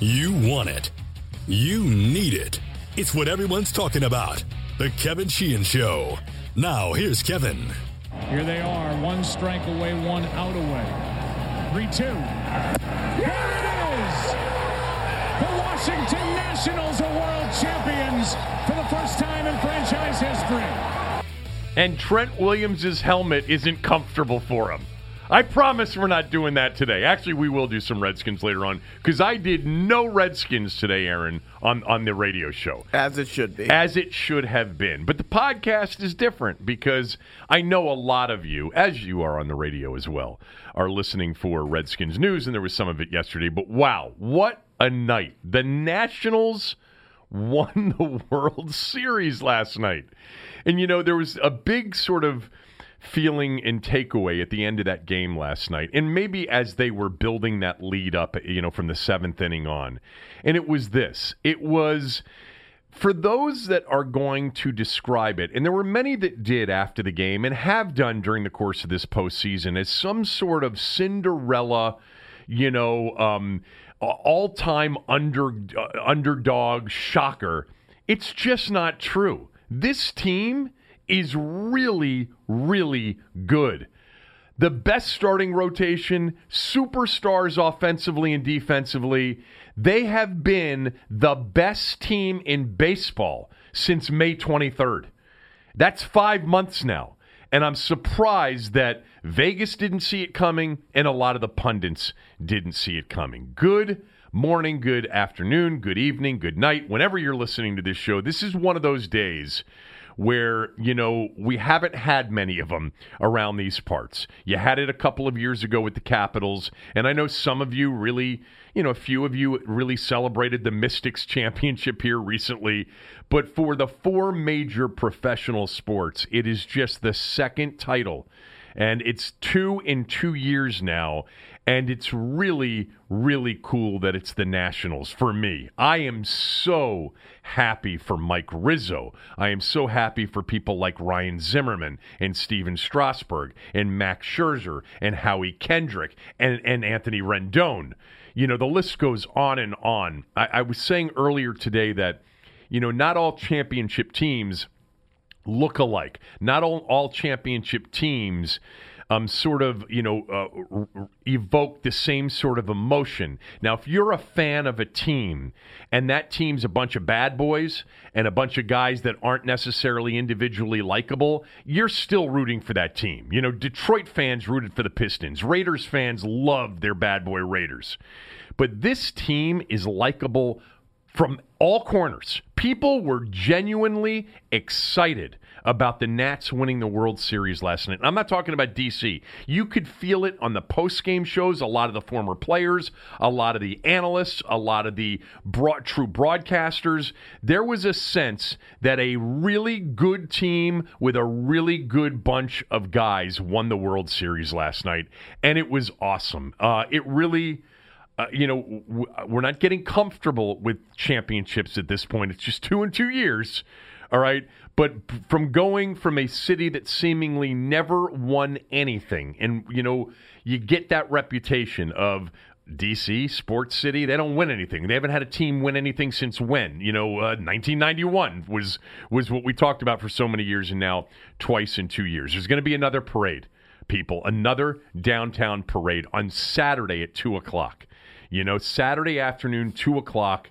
You want it. You need it. It's what everyone's talking about. The Kevin Sheehan Show. Now, here's Kevin. Here they are, one strike away, one out away. 3 2. Here it is! The Washington Nationals are world champions for the first time in franchise history. And Trent Williams' helmet isn't comfortable for him. I promise we're not doing that today. Actually, we will do some Redskins later on because I did no Redskins today, Aaron, on, on the radio show. As it should be. As it should have been. But the podcast is different because I know a lot of you, as you are on the radio as well, are listening for Redskins news, and there was some of it yesterday. But wow, what a night. The Nationals won the World Series last night. And, you know, there was a big sort of feeling and takeaway at the end of that game last night. And maybe as they were building that lead up, you know, from the seventh inning on. And it was this it was for those that are going to describe it, and there were many that did after the game and have done during the course of this postseason, as some sort of Cinderella, you know, um, all time under, uh, underdog shocker. It's just not true. This team is really, really good. The best starting rotation, superstars offensively and defensively. They have been the best team in baseball since May 23rd. That's five months now. And I'm surprised that Vegas didn't see it coming and a lot of the pundits didn't see it coming. Good morning, good afternoon, good evening, good night. Whenever you're listening to this show, this is one of those days where, you know, we haven't had many of them around these parts. You had it a couple of years ago with the Capitals, and I know some of you really, you know, a few of you really celebrated the Mystics championship here recently. But for the four major professional sports, it is just the second title. And it's two in two years now. And it's really, really cool that it's the Nationals for me. I am so happy for Mike Rizzo. I am so happy for people like Ryan Zimmerman and Stephen Strasburg and Max Scherzer and Howie Kendrick and, and Anthony Rendon. You know, the list goes on and on. I, I was saying earlier today that, you know, not all championship teams look alike. Not all, all championship teams um, sort of, you know, uh, evoke the same sort of emotion. Now, if you're a fan of a team and that team's a bunch of bad boys and a bunch of guys that aren't necessarily individually likable, you're still rooting for that team. You know, Detroit fans rooted for the Pistons, Raiders fans loved their bad boy Raiders. But this team is likable from all corners. People were genuinely excited about the Nats winning the World Series last night. I'm not talking about DC. You could feel it on the post game shows. A lot of the former players, a lot of the analysts, a lot of the broad, true broadcasters. There was a sense that a really good team with a really good bunch of guys won the World Series last night, and it was awesome. Uh, it really. Uh, you know, we're not getting comfortable with championships at this point. It's just two and two years. All right. But from going from a city that seemingly never won anything, and, you know, you get that reputation of DC, Sports City, they don't win anything. They haven't had a team win anything since when? You know, uh, 1991 was was what we talked about for so many years, and now twice in two years. There's going to be another parade, people, another downtown parade on Saturday at 2 o'clock. You know, Saturday afternoon, 2 o'clock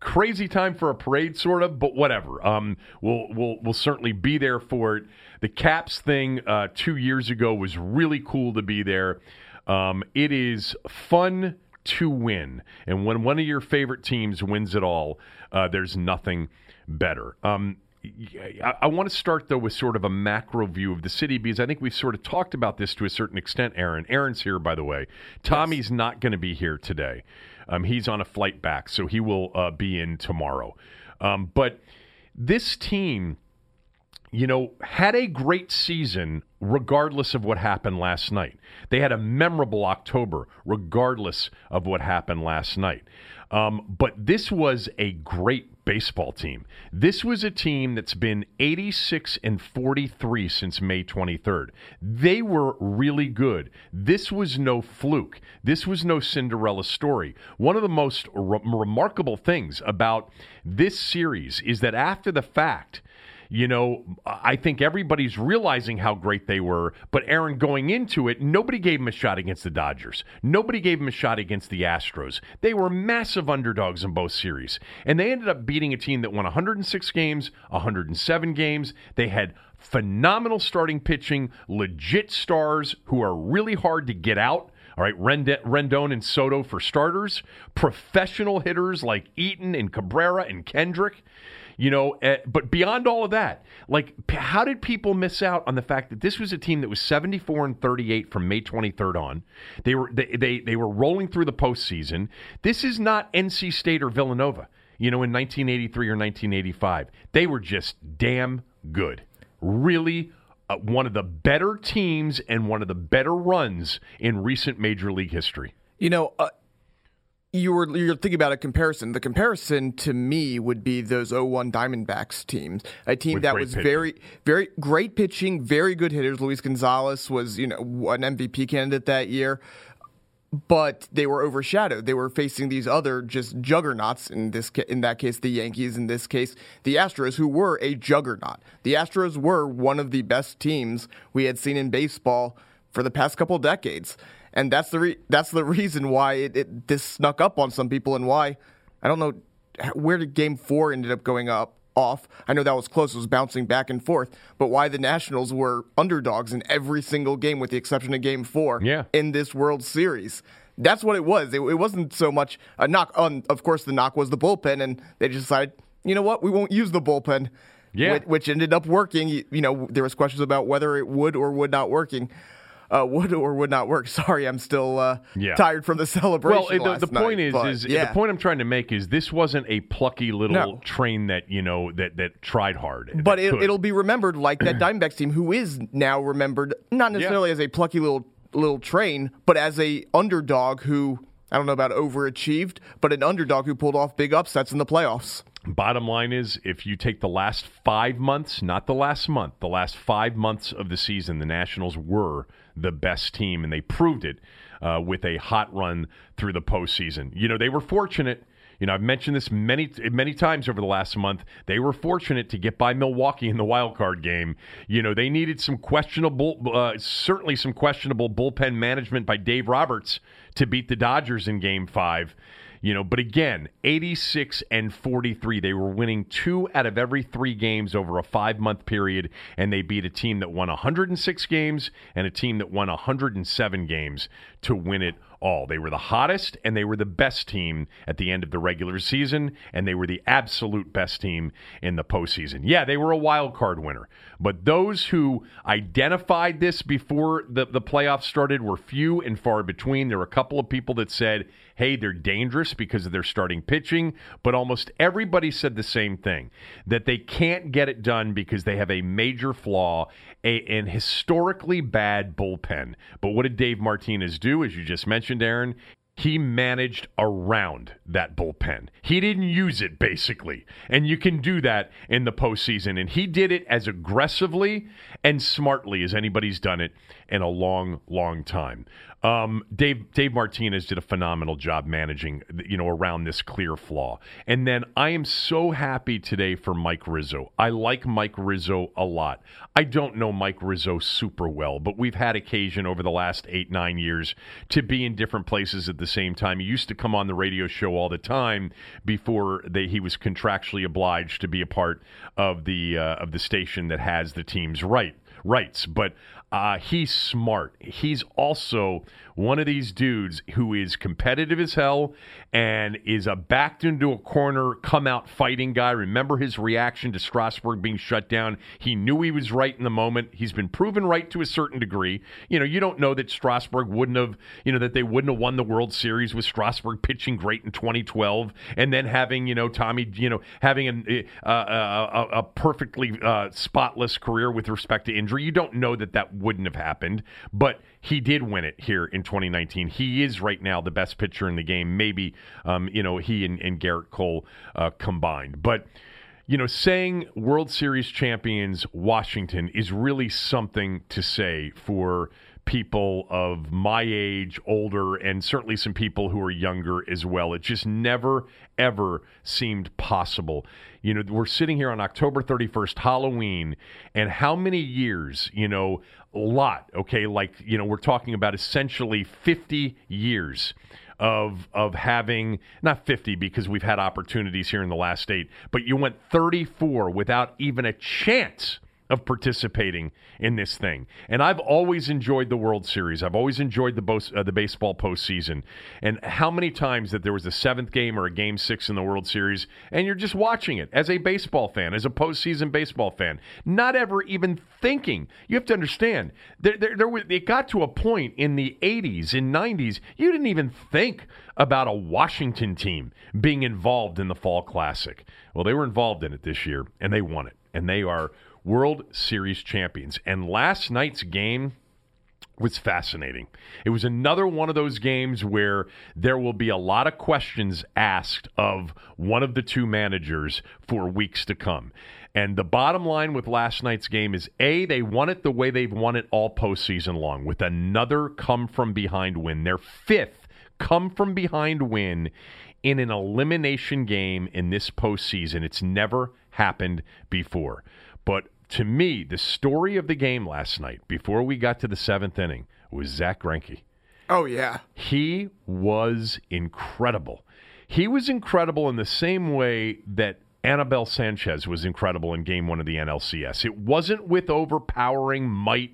crazy time for a parade, sort of, but whatever. Um, we'll we'll we'll certainly be there for it. The Caps thing uh, two years ago was really cool to be there. Um, it is fun to win, and when one of your favorite teams wins it all, uh, there's nothing better. Um, I, I want to start though with sort of a macro view of the city because I think we've sort of talked about this to a certain extent. Aaron, Aaron's here by the way. Tommy's not going to be here today. Um, he's on a flight back, so he will uh, be in tomorrow. Um, but this team you know, had a great season regardless of what happened last night. They had a memorable October regardless of what happened last night. Um, but this was a great baseball team. This was a team that's been 86 and 43 since May 23rd. They were really good. This was no fluke. This was no Cinderella story. One of the most re- remarkable things about this series is that after the fact, you know, I think everybody's realizing how great they were. But Aaron, going into it, nobody gave him a shot against the Dodgers. Nobody gave him a shot against the Astros. They were massive underdogs in both series. And they ended up beating a team that won 106 games, 107 games. They had phenomenal starting pitching, legit stars who are really hard to get out. All right, Rendon and Soto for starters, professional hitters like Eaton and Cabrera and Kendrick. You know, uh, but beyond all of that, like, how did people miss out on the fact that this was a team that was 74 and 38 from May 23rd on? They were they they, they were rolling through the postseason. This is not NC State or Villanova. You know, in 1983 or 1985, they were just damn good. Really uh, one of the better teams and one of the better runs in recent major league history. You know, uh, you were you're thinking about a comparison. The comparison to me would be those 01 Diamondbacks teams, a team With that was pitching. very very great pitching, very good hitters. Luis Gonzalez was, you know, an MVP candidate that year. But they were overshadowed. They were facing these other just juggernauts in this in that case the Yankees in this case the Astros who were a juggernaut. The Astros were one of the best teams we had seen in baseball for the past couple decades and that's the re- that's the reason why it, it, this snuck up on some people and why I don't know where did Game Four ended up going up off. I know that was close; it was bouncing back and forth. But why the Nationals were underdogs in every single game, with the exception of Game Four, yeah. in this World Series. That's what it was. It, it wasn't so much a knock on. Of course, the knock was the bullpen, and they just decided, you know what, we won't use the bullpen. Yeah. Which, which ended up working. You, you know, there was questions about whether it would or would not working uh, would or would not work. Sorry, I'm still uh, yeah. tired from the celebration. Well, the, the point night, is, is yeah. the point I'm trying to make is this wasn't a plucky little no. train that you know that that tried hard. But it, will be remembered like that Diamondbacks team, who is now remembered not necessarily yeah. as a plucky little little train, but as a underdog who I don't know about overachieved, but an underdog who pulled off big upsets in the playoffs. Bottom line is, if you take the last five months, not the last month, the last five months of the season, the Nationals were the best team, and they proved it uh, with a hot run through the postseason. You know, they were fortunate. You know, I've mentioned this many many times over the last month. They were fortunate to get by Milwaukee in the wild card game. You know, they needed some questionable, uh, certainly some questionable bullpen management by Dave Roberts to beat the Dodgers in Game Five. You know, but again, 86 and 43. They were winning two out of every three games over a five month period, and they beat a team that won 106 games and a team that won 107 games to win it all. They were the hottest and they were the best team at the end of the regular season, and they were the absolute best team in the postseason. Yeah, they were a wild card winner, but those who identified this before the, the playoffs started were few and far between. There were a couple of people that said, hey, they're dangerous because of their starting pitching, but almost everybody said the same thing that they can't get it done because they have a major flaw, a, an historically bad bullpen. But what did Dave Martinez do, as you just mentioned, Aaron? he managed around that bullpen. He didn't use it, basically. And you can do that in the postseason. And he did it as aggressively and smartly as anybody's done it in a long, long time. Um, Dave Dave Martinez did a phenomenal job managing, you know, around this clear flaw. And then I am so happy today for Mike Rizzo. I like Mike Rizzo a lot. I don't know Mike Rizzo super well, but we've had occasion over the last eight nine years to be in different places at the same time. He used to come on the radio show all the time before they, he was contractually obliged to be a part of the uh, of the station that has the team's right rights. But Uh, he's smart. He's also one of these dudes who is competitive as hell and is a backed into a corner, come out fighting guy. Remember his reaction to Strasburg being shut down? He knew he was right in the moment. He's been proven right to a certain degree. You know, you don't know that Strasburg wouldn't have, you know, that they wouldn't have won the World Series with Strasburg pitching great in 2012 and then having, you know, Tommy, you know, having an, uh, a, a, perfectly uh, spotless career with respect to injury. You don't know that that wouldn't have happened, but he did win it here in 2019. He is right now the best pitcher in the game. Maybe, um, you know, he and, and Gerrit Cole uh, combined. But, you know, saying World Series champions Washington is really something to say for people of my age, older, and certainly some people who are younger as well. It just never, ever seemed possible. You know, we're sitting here on October 31st, Halloween, and how many years, you know, a lot, okay? Like, you know, we're talking about essentially 50 years of of having not 50 because we've had opportunities here in the last 8, but you went 34 without even a chance of participating in this thing. And I've always enjoyed the World Series. I've always enjoyed the bo- uh, the baseball postseason. And how many times that there was a seventh game or a game six in the World Series, and you're just watching it as a baseball fan, as a postseason baseball fan, not ever even thinking. You have to understand, there, there, there was, it got to a point in the 80s, in 90s, you didn't even think about a Washington team being involved in the Fall Classic. Well, they were involved in it this year, and they won it. And they are World Series champions. And last night's game was fascinating. It was another one of those games where there will be a lot of questions asked of one of the two managers for weeks to come. And the bottom line with last night's game is A, they won it the way they've won it all postseason long with another come from behind win. Their fifth come from behind win in an elimination game in this postseason. It's never happened before. But to me, the story of the game last night, before we got to the seventh inning, was Zack Greinke. Oh yeah, he was incredible. He was incredible in the same way that Anibal Sanchez was incredible in Game One of the NLCS. It wasn't with overpowering might.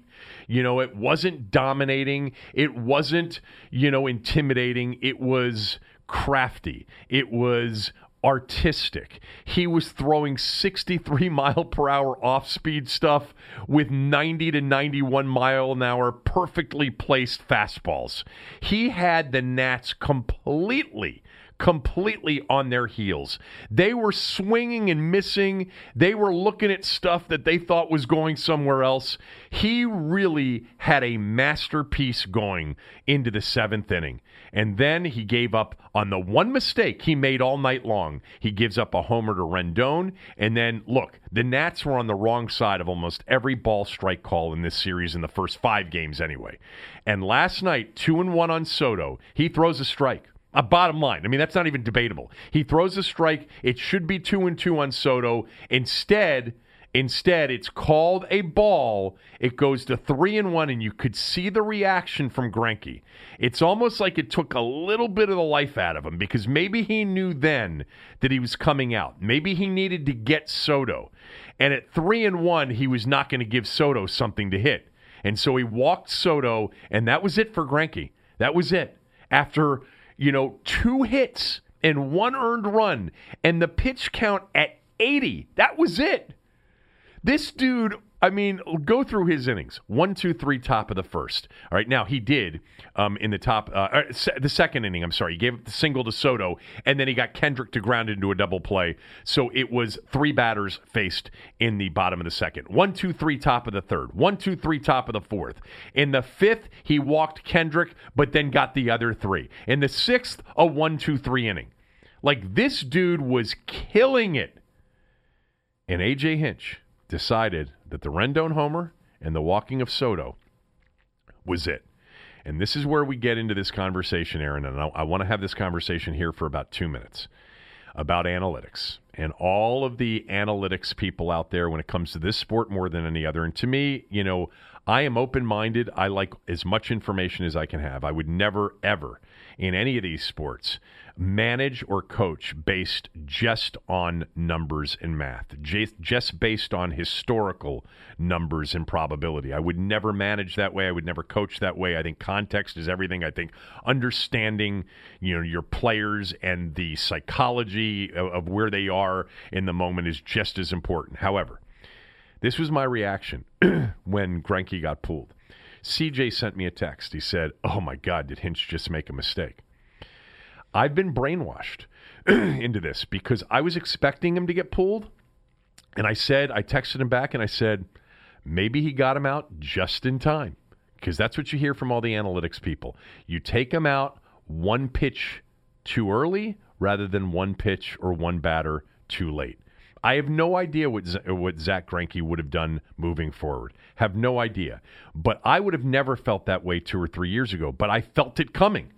You know, it wasn't dominating. It wasn't, you know, intimidating. It was crafty. It was artistic. He was throwing 63 mile per hour off speed stuff with 90 to 91 mile an hour perfectly placed fastballs. He had the Nats completely completely on their heels. They were swinging and missing. They were looking at stuff that they thought was going somewhere else. He really had a masterpiece going into the seventh inning. And then he gave up on the one mistake he made all night long. He gives up a homer to Rendon. And then, look, the Nats were on the wrong side of almost every ball strike call in this series in the first five games, anyway. And last night, two and one on Soto, he throws a strike. A bottom line. I mean, that's not even debatable. He throws a strike. It should be two and two on Soto. Instead, instead, it's called a ball. It goes to three and one, and you could see the reaction from Greinke. It's almost like it took a little bit of the life out of him because maybe he knew then that he was coming out. Maybe he needed to get Soto, and at three and one, he was not going to give Soto something to hit, and so he walked Soto, and that was it for Greinke. That was it. After you know, two hits and one earned run, and the pitch count at 80. That was it. This dude I mean, go through his innings. One, two, three, top of the first. All right. Now, he did um, in the top, uh, uh the second inning, I'm sorry. He gave up the single to Soto, and then he got Kendrick to ground into a double play. So it was three batters faced in the bottom of the second. One, two, three, top of the third. One, two, three, top of the fourth. In the fifth, he walked Kendrick, but then got the other three. In the sixth, a one, two, three inning. Like this dude was killing it. And AJ Hinch decided that the Rendon homer and the walking of Soto was it. And this is where we get into this conversation, Aaron. And I, I want to have this conversation here for about two minutes about analytics and all of the analytics people out there when it comes to this sport more than any other. And to me, you know, I am open minded. I like as much information as I can have. I would never, ever in any of these sports manage or coach based just on numbers and math, just based on historical numbers and probability. I would never manage that way. I would never coach that way. I think context is everything. I think understanding, you know, your players and the psychology of, of where they are in the moment is just as important. However, this was my reaction when Greinke got pulled. CJ sent me a text. He said, "Oh my God, did Hinch just make a mistake?" I've been brainwashed into this because I was expecting him to get pulled. And I said, I texted him back and I said, maybe he got him out just in time. Because that's what you hear from all the analytics people. You take him out one pitch too early rather than one pitch or one batter too late. I have no idea what what Zack Greinke would have done moving forward. Have no idea. But I would have never felt that way two or three years ago. But I felt it coming.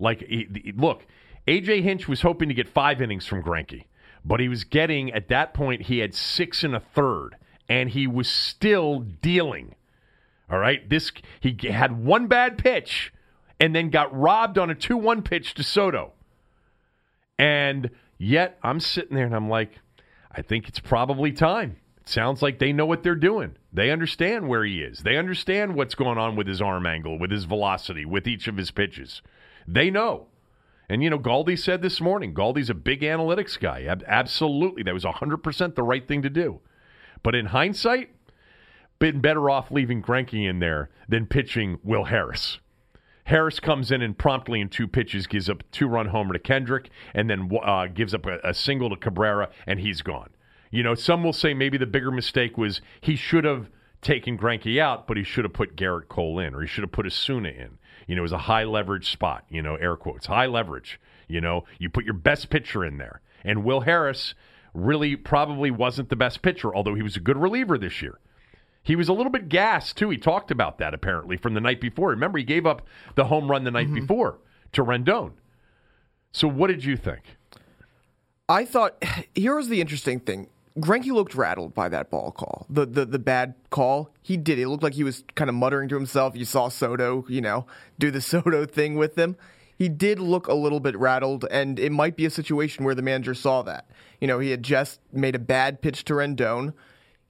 Like, look, AJ Hinch was hoping to get five innings from Greinke, but he was getting at that point he had six and a third, and he was still dealing. All right, this he had one bad pitch, and then got robbed on a two-one pitch to Soto, and yet I'm sitting there and I'm like, I think it's probably time. It sounds like they know what they're doing. They understand where he is. They understand what's going on with his arm angle, with his velocity, with each of his pitches. They know. And, you know, Galdi said this morning, Galdi's a big analytics guy. Absolutely. That was 100% the right thing to do. But in hindsight, been better off leaving Greinke in there than pitching Will Harris. Harris comes in and promptly in two pitches gives up a two run homer to Kendrick and then uh, gives up a, a single to Cabrera, and he's gone. You know, some will say maybe the bigger mistake was he should have taken Greinke out, but he should have put Gerrit Cole in, or he should have put Osuna in. You know, it was a high leverage spot, you know, air quotes, high leverage. You know, you put your best pitcher in there. And Will Harris really probably wasn't the best pitcher, although he was a good reliever this year. He was a little bit gassed, too. He talked about that apparently from the night before. Remember, he gave up the home run the night mm-hmm. before to Rendon. So, what did you think? I thought here was the interesting thing. Greinke looked rattled by that ball call, the, the the bad call. He did. It looked like he was kind of muttering to himself. You saw Soto, you know, do the Soto thing with him. He did look a little bit rattled, and it might be a situation where the manager saw that. You know, he had just made a bad pitch to Rendon.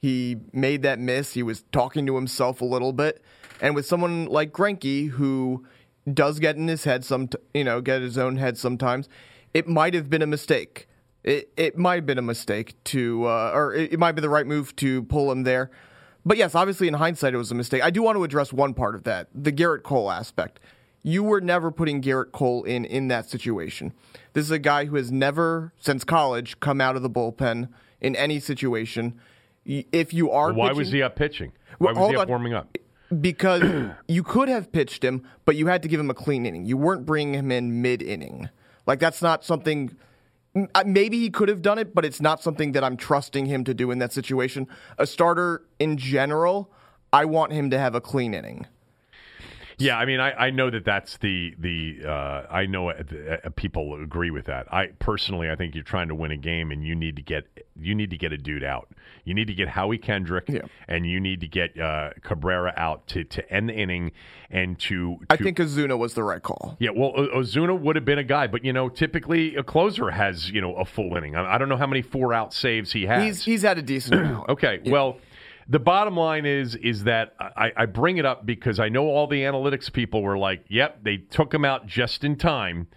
He made that miss. He was talking to himself a little bit, and with someone like Greinke who does get in his head some, you know, get his own head sometimes, it might have been a mistake. It it might have been a mistake to, uh, or it, it might be the right move to pull him there. But yes, obviously in hindsight, it was a mistake. I do want to address one part of that, the Gerrit Cole aspect. You were never putting Gerrit Cole in in that situation. This is a guy who has never, since college, come out of the bullpen in any situation. If you are, why pitching, was he up pitching? Why was he up on. warming up? Because you could have pitched him, but you had to give him a clean inning. You weren't bringing him in mid inning. Like that's not something Maybe he could have done it, but it's not something that I'm trusting him to do in that situation. A starter in general, I want him to have a clean inning. Yeah, I mean, I, I know that that's the the uh, I know uh, uh, people agree with that. I personally, I think you're trying to win a game, and you need to get you need to get a dude out. You need to get Howie Kendrick, yeah. and you need to get uh, Cabrera out to, to end the inning and to, to, I think Osuna was the right call. Yeah, well, Osuna would have been a guy, but you know, typically a closer has you know a full inning. I, I don't know how many four out saves he has. He's he's had a decent. okay, yeah. well the bottom line is is that I, I, bring it up because I know all the analytics people were like, "Yep, they took him out just in time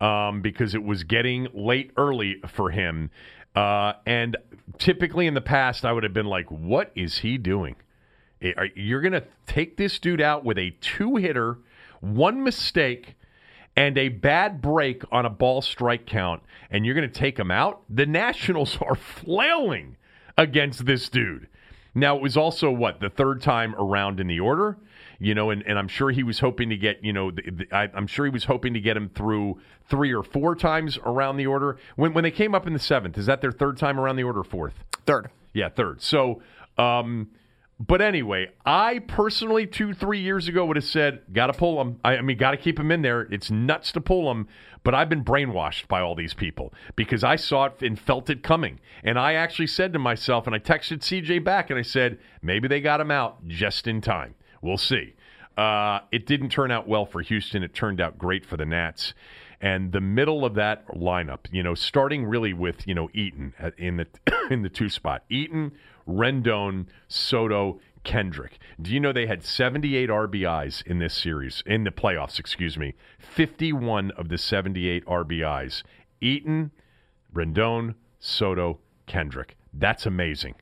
um, because it was getting late early for him." Uh, and typically in the past, I would have been like, "What is he doing? You're going to take this dude out with a two hitter, one mistake." and a bad break on a ball strike count, and you're going to take him out? The Nationals are flailing against this dude. Now, it was also what, the third time around in the order? You know, and, and I'm sure he was hoping to get, you know, the, the, I, am sure he was hoping to get him through three or four times around the order. When, when they came up in the seventh, is that their third time around the order fourth? Third. Yeah, third. So, um, but anyway, I personally two three years ago would have said, "Got to pull him." I, I mean, got to keep him in there. It's nuts to pull him, but I've been brainwashed by all these people because I saw it and felt it coming. And I actually said to myself, and I texted CJ back, and I said, maybe they got him out just in time. We'll see. Uh, it didn't turn out well for Houston. It turned out great for the Nats. And the middle of that lineup, you know, starting really with you know Eaton in the in the two spot, Eaton, Rendon, Soto, Kendrick. Do you know they had 78 RBIs in this series, in the playoffs, excuse me? 51 of the 78 RBIs. Eaton, Rendon, Soto, Kendrick. That's amazing.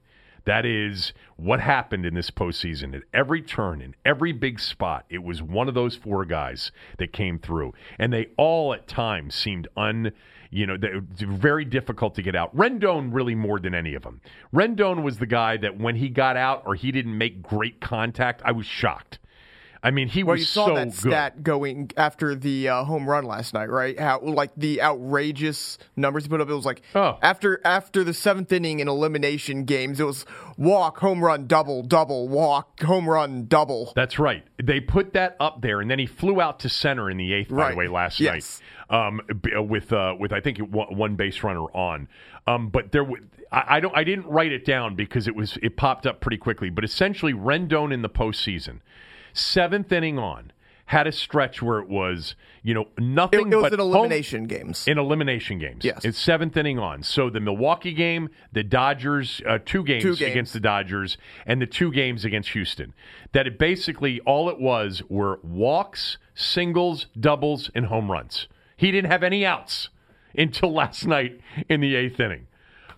That is what happened in this postseason. At every turn, in every big spot, it was one of those four guys that came through. And they all at times seemed un you know, very difficult to get out. Rendon really more than any of them. Rendon was the guy that when he got out or he didn't make great contact, I was shocked. I mean, he well, was you saw so that good. stat going after the uh, home run last night, right? How like the outrageous numbers he put up. It was like oh. after after the seventh inning in elimination games, it was walk, home run, double, double, walk, home run, double. That's right. They put that up there, and then he flew out to center in the eighth. By the way, last yes. night, um, with uh, with I think one base runner on. Um, but there, I, I don't, I didn't write it down because it was it popped up pretty quickly. But essentially, Rendon in the postseason seventh inning on, had a stretch where it was, you know, nothing it, it was but in elimination games. In elimination games. Yes. It's seventh inning on. So the Milwaukee game, the Dodgers, uh, two, games two, games against the Dodgers, and the two games against Houston. That it basically, all it was were walks, singles, doubles, and home runs. He didn't have any outs until last night in the eighth inning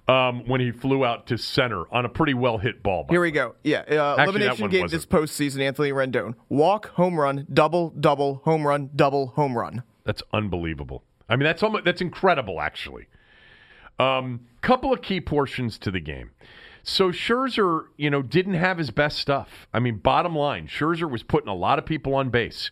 um, when he flew out to center on a pretty well hit ball. Here we go. Yeah, uh, Actually, elimination game wasn't. this postseason. Anthony Rendon walk, home run, double, double, home run, double, home run. That's unbelievable. I mean, that's almost, that's incredible, actually. Um, couple of key portions to the game. So Scherzer, you know, didn't have his best stuff. I mean, bottom line, Scherzer was putting a lot of people on base.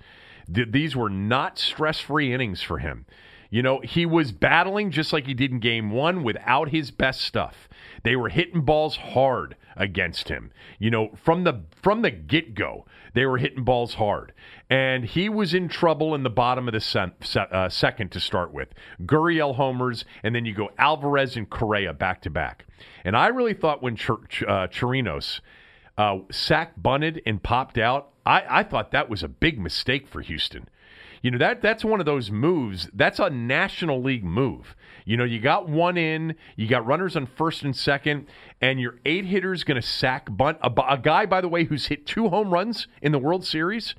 Th- these were not stress-free innings for him. You know, he was battling just like he did in game one without his best stuff. They were hitting balls hard against him. You know, from the from the get go, they were hitting balls hard, and he was in trouble in the bottom of the sen- uh, second to start with. Gurriel homers, and then you go Alvarez and Correa back to back. And I really thought when Ch- Ch- uh, Chirinos uh, sack bunted and popped out, I-, I thought that was a big mistake for Houston. You know that that's one of those moves. That's a National League move. You know, you got one in, you got runners on first and second, and your eight hitter's going to sack bunt a, a guy, by the way, who's hit two home runs in the World Series.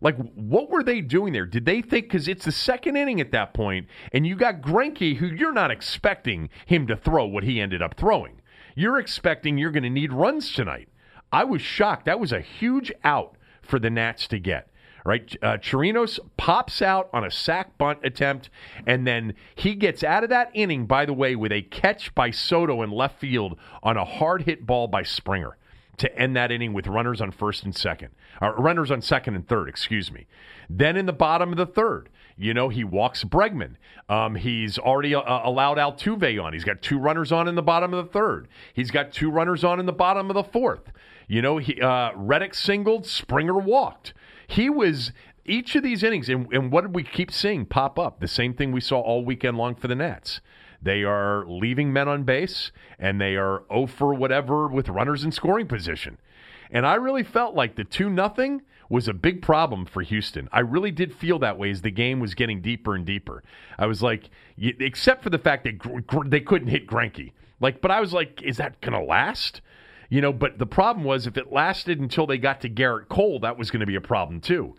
Like, what were they doing there? Did they think because it's the second inning at that point, and you got Greinke, who you're not expecting him to throw what he ended up throwing. You're expecting you're going to need runs tonight. I was shocked. That was a huge out for the Nats to get right? Uh, Chirinos pops out on a sack bunt attempt, and then he gets out of that inning, by the way, with a catch by Soto in left field on a hard hit ball by Springer to end that inning with runners on first and second, or runners on second and third, excuse me. Then in the bottom of the third, you know, he walks Bregman. Um, he's already uh, allowed Altuve on. He's got two runners on in the bottom of the third. He's got two runners on in the bottom of the fourth. You know, he, uh, Reddick singled, Springer walked. He was each of these innings, and, and what did we keep seeing pop up? The same thing we saw all weekend long for the Nats. They are leaving men on base, and they are 0 for whatever with runners in scoring position. And I really felt like the 2 nothing was a big problem for Houston. I really did feel that way as the game was getting deeper and deeper. I was like, except for the fact that they couldn't hit Greinke. Like, but I was like, is that going to last? You know, but the problem was if it lasted until they got to Gerrit Cole, that was going to be a problem too.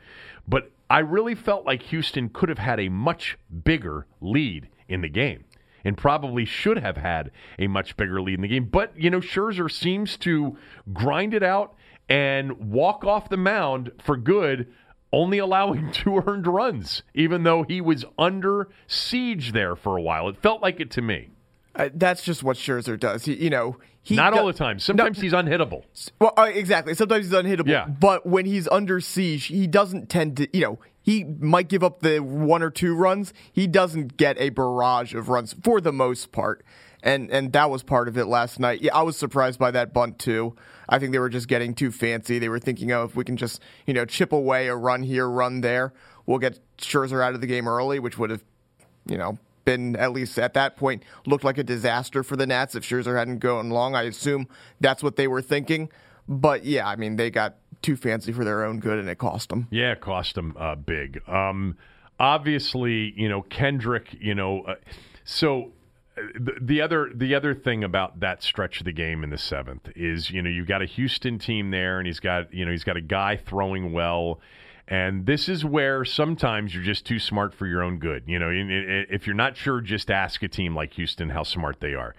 But I really felt like Houston could have had a much bigger lead in the game and probably should have had a much bigger lead in the game. But, you know, Scherzer seems to grind it out and walk off the mound for good, only allowing two earned runs, even though he was under siege there for a while. It felt like it to me. Uh, that's just what Scherzer does. He, you know, he not all the time. Sometimes no, he's unhittable. Well, uh, exactly. Sometimes he's unhittable. Yeah. But when he's under siege, he doesn't tend to. You know, he might give up the one or two runs. He doesn't get a barrage of runs for the most part. And and that was part of it last night. Yeah, I was surprised by that bunt too. I think they were just getting too fancy. They were thinking, oh, if we can just you know chip away a run here, run there, we'll get Scherzer out of the game early, which would have, you know, been at least at that point looked like a disaster for the Nats if Scherzer hadn't gone long. I assume that's what they were thinking. But yeah, I mean they got too fancy for their own good, and it cost them. Yeah, it cost them uh, big. Um, obviously, you know Kendrick. You know, uh, so uh, the, the other the other thing about that stretch of the game in the seventh is you know you've got a Houston team there, and he's got you know he's got a guy throwing well. And this is where sometimes you're just too smart for your own good. You know, if you're not sure, just ask a team like Houston how smart they are.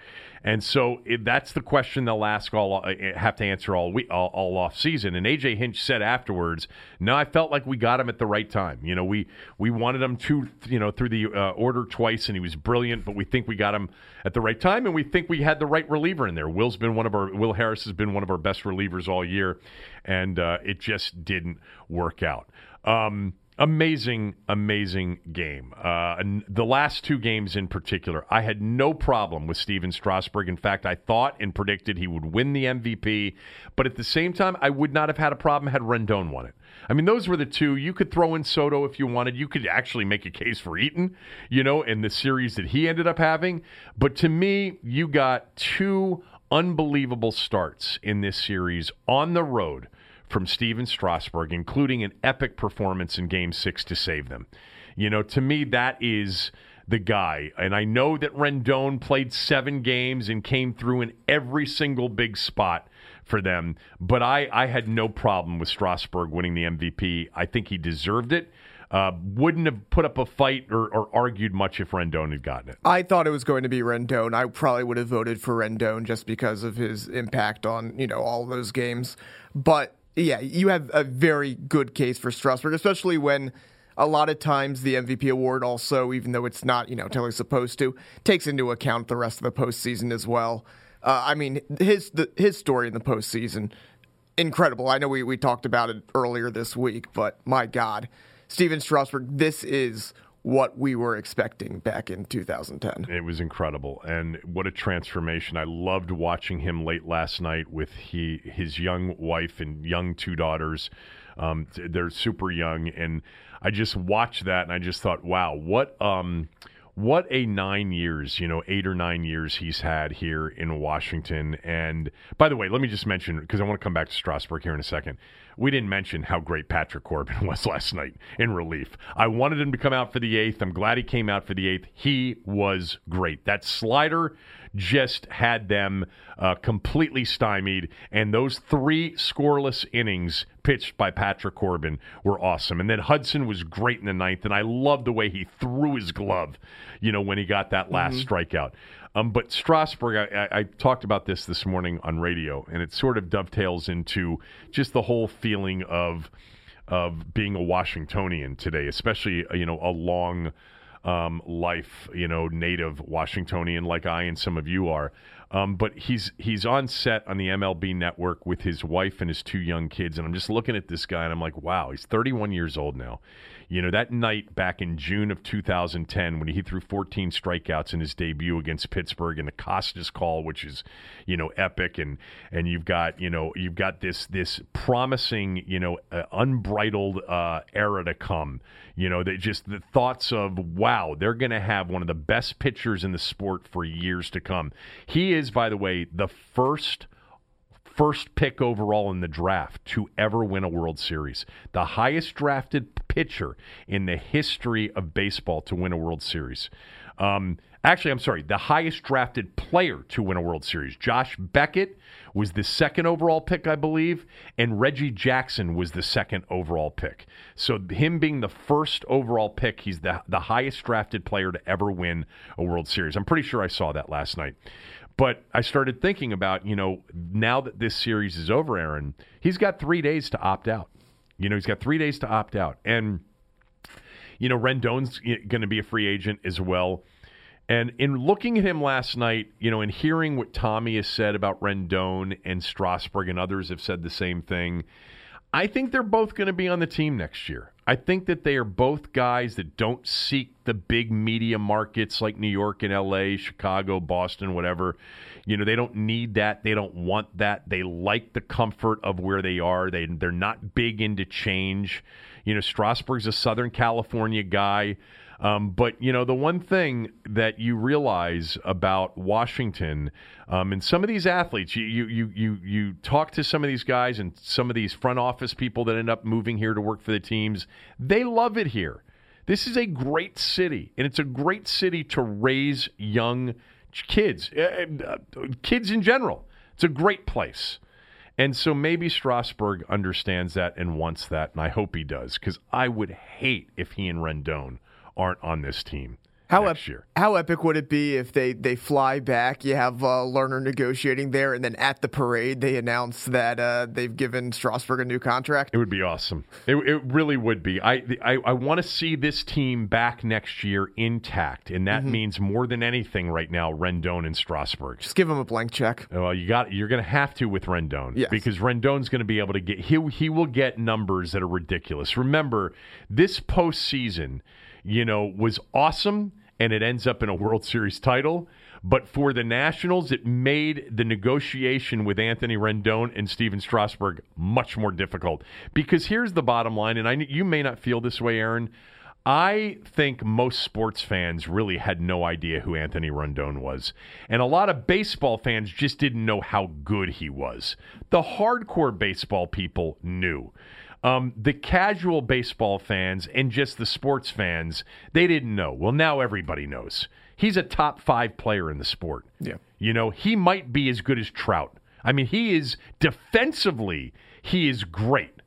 And so that's the question they'll ask all uh, have to answer all week, all, all off season. And AJ Hinch said afterwards, "No, I felt like we got him at the right time. You know, we we wanted him to you know through the uh, order twice, and he was brilliant. But we think we got him at the right time, and we think we had the right reliever in there. Will's been one of our Will Harris has been one of our best relievers all year, and uh, it just didn't work out." Um, amazing, amazing game. Uh, the last two games in particular, I had no problem with Stephen Strasburg. In fact, I thought and predicted he would win the MVP. But at the same time, I would not have had a problem had Rendon won it. I mean, those were the two. You could throw in Soto if you wanted. You could actually make a case for Eaton, you know, in the series that he ended up having. But to me, you got two unbelievable starts in this series on the road from Stephen Strasburg, including an epic performance in Game Six to save them. You know, to me, that is the guy. And I know that Rendon played seven games and came through in every single big spot for them. But I, I had no problem with Strasburg winning the MVP. I think he deserved it. Uh, wouldn't have put up a fight or, or, argued much if Rendon had gotten it. I thought it was going to be Rendon. I probably would have voted for Rendon just because of his impact on you know all those games. But yeah, you have a very good case for Strasburg, especially when a lot of times the MVP award also, even though it's not, you know, totally supposed to, takes into account the rest of the postseason as well. Uh, I mean, his the, his story in the postseason, incredible. I know we, we talked about it earlier this week, but my God, Stephen Strasburg, this is what we were expecting back in 2010. It was incredible, and what a transformation! I loved watching him late last night with he his young wife and young two daughters. Um, they're super young, and I just watched that, and I just thought, wow, what um, what a nine years, you know, eight or nine years he's had here in Washington. And by the way, let me just mention because I want to come back to Strasburg here in a second we didn't mention how great Patrick Corbin was last night in relief. I wanted him to come out for the eighth. I'm glad he came out for the eighth. He was great. That slider just had them uh, completely stymied, and those three scoreless innings pitched by Patrick Corbin were awesome. And then Hudson was great in the ninth, and I loved the way he threw his glove, you know, when he got that last mm-hmm. strikeout. Um, but Strasburg, I, I, I, talked about this this morning on radio, and it sort of dovetails into just the whole feeling of of being a Washingtonian today, especially uh, you know a long um, life, you know, native Washingtonian like I and some of you are. Um, but he's he's on set on the MLB network with his wife and his two young kids, and I'm just looking at this guy and I'm like, wow, he's 31 years old now. You know, that night back in June of 2010 when he threw 14 strikeouts in his debut against Pittsburgh and the Costas call, which is, you know, epic. And, and you've got, you know, you've got this, this promising, you know, uh, unbridled uh, era to come. You know, they just the thoughts of, wow, they're going to have one of the best pitchers in the sport for years to come. He is, by the way, the first first pick overall in the draft to ever win a World Series. The highest drafted pitcher in the history of baseball to win a World Series. Um, actually, I'm sorry, the highest drafted player to win a World Series. Josh Beckett was the second overall pick, I believe, and Reggie Jackson was the second overall pick. So him being the first overall pick, he's the the highest drafted player to ever win a World Series. I'm pretty sure I saw that last night. But I started thinking about, you know, now that this series is over, Aaron, he's got three days to opt out. You know, he's got three days to opt out. And, you know, Rendon's going to be a free agent as well. And in looking at him last night, you know, and hearing what Tommy has said about Rendon and Strasburg and others have said the same thing, I think they're both going to be on the team next year. I think that they are both guys that don't seek the big media markets like New York and LA, Chicago, Boston, whatever. You know, they don't need that. They don't want that. They like the comfort of where they are. They they're not big into change. You know, Strasburg's a Southern California guy. Um, but you know, the one thing that you realize about Washington um, and some of these athletes, you, you you you talk to some of these guys and some of these front office people that end up moving here to work for the teams. They love it here. This is a great city, and it's a great city to raise young kids, uh, uh, kids in general. It's a great place. And so maybe Strasburg understands that and wants that, and I hope he does, because I would hate if he and Rendon aren't on this team how ep- year. How epic would it be if they, they fly back? You have uh, Lerner negotiating there, and then at the parade they announce that uh, they've given Strasburg a new contract. It would be awesome. It, it really would be. I I, I want to see this team back next year intact, and that mm-hmm. means more than anything right now. Rendon and Strasburg. Just give them a blank check. Well, you got you're going to have to with Rendon yes. because Rendon's going to be able to get he he will get numbers that are ridiculous. Remember this postseason, you know, was awesome and it ends up in a World Series title. But for the Nationals, it made the negotiation with Anthony Rendon and Stephen Strasburg much more difficult. Because here's the bottom line, and I, you may not feel this way, Aaron. I think most sports fans really had no idea who Anthony Rendon was. And a lot of baseball fans just didn't know how good he was. The hardcore baseball people knew. Um, the casual baseball fans and just the sports fans, they didn't know. Well, now everybody knows. He's a top five player in the sport. Yeah. You know, he might be as good as Trout. I mean, he is defensively, he is great.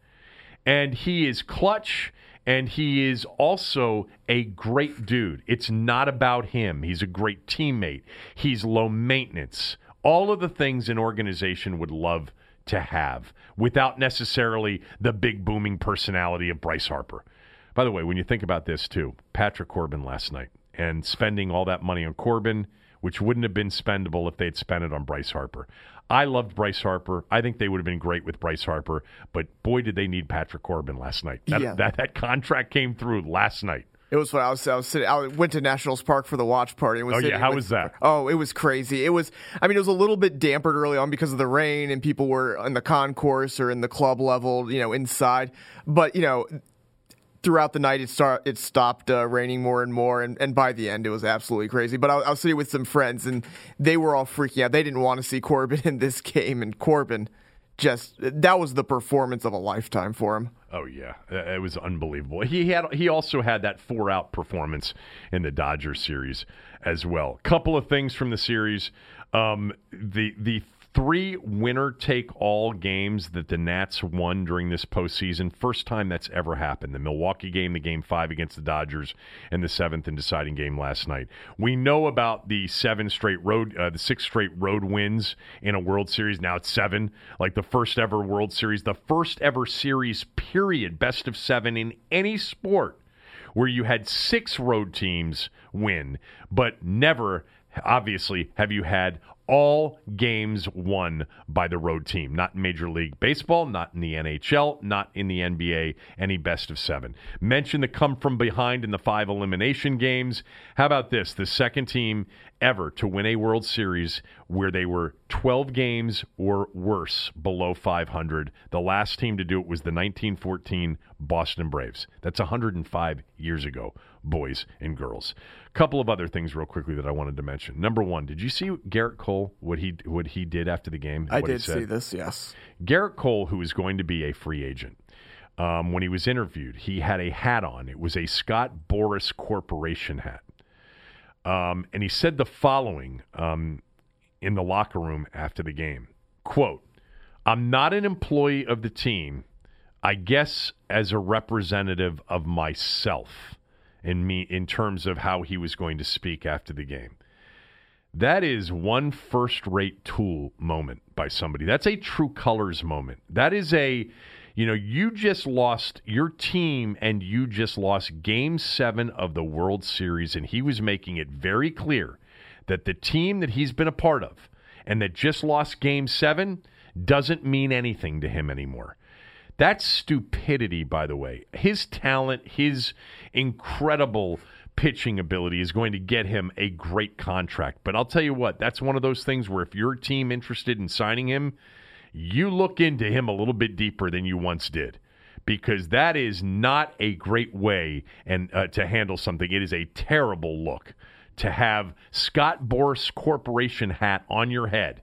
And he is clutch and he is also a great dude. It's not about him. He's a great teammate. He's low maintenance. All of the things an organization would love to have without necessarily the big booming personality of Bryce Harper. By the way, when you think about this too, Patrick Corbin last night and spending all that money on Corbin, which wouldn't have been spendable if they'd spent it on Bryce Harper. I loved Bryce Harper. I think they would have been great with Bryce Harper, but boy, did they need Patrick Corbin last night. That, yeah. that, that contract came through last night. It was what I was I was sitting. I went to Nationals Park for the watch party. And was oh yeah, how with, was that? Oh, it was crazy. It was. I mean, it was a little bit dampered early on because of the rain, and people were in the concourse or in the club level, you know, inside. But you know, throughout the night, it start it stopped uh, raining more and more, and, and by the end, it was absolutely crazy. But I, I was sitting with some friends, and they were all freaking out. They didn't want to see Corbin in this game, and Corbin just that was the performance of a lifetime for him. Oh yeah, it was unbelievable. He had he also had that four out performance in the Dodgers series as well. Couple of things from the series. Um, the the three winner take all games that the Nats won during this postseason. First time that's ever happened. The Milwaukee game, the game five against the Dodgers, and the seventh and deciding game last night. We know about the seven straight road, uh, the six straight road wins in a World Series. Now it's seven, like the first ever World Series, the first ever series, period, best of seven in any sport where you had six road teams win, but never obviously have you had all games won by the road team. Not in Major League Baseball, not in the NHL, not in the NBA, any best of seven. Mention the come from behind in the five elimination games. How about this? The second team ever to win a World Series where they were 12 games or worse below 500. The last team to do it was the 1914 Boston Braves. That's 105 years ago, boys and girls. A couple of other things, real quickly, that I wanted to mention. Number one, did you see Gerrit Cole what he what he did after the game? I did see this. Yes, Gerrit Cole, who is going to be a free agent. Um, when he was interviewed, he had a hat on. It was a Scott Boras Corporation hat. Um, and he said the following um, in the locker room after the game. Quote i'm not an employee of the team. I guess as a representative of myself in me in terms of how he was going to speak after the game. That is one first rate tool moment by somebody. That's a true colors moment. That is a you know, you just lost your team and you just lost game seven of the World Series, and he was making it very clear that the team that he's been a part of and that just lost game seven doesn't mean anything to him anymore. That's stupidity, by the way. His talent, his incredible pitching ability is going to get him a great contract. But I'll tell you what, that's one of those things where if your team interested in signing him, you look into him a little bit deeper than you once did because that is not a great way and uh, to handle something. It is a terrible look to have Scott Boras Corporation hat on your head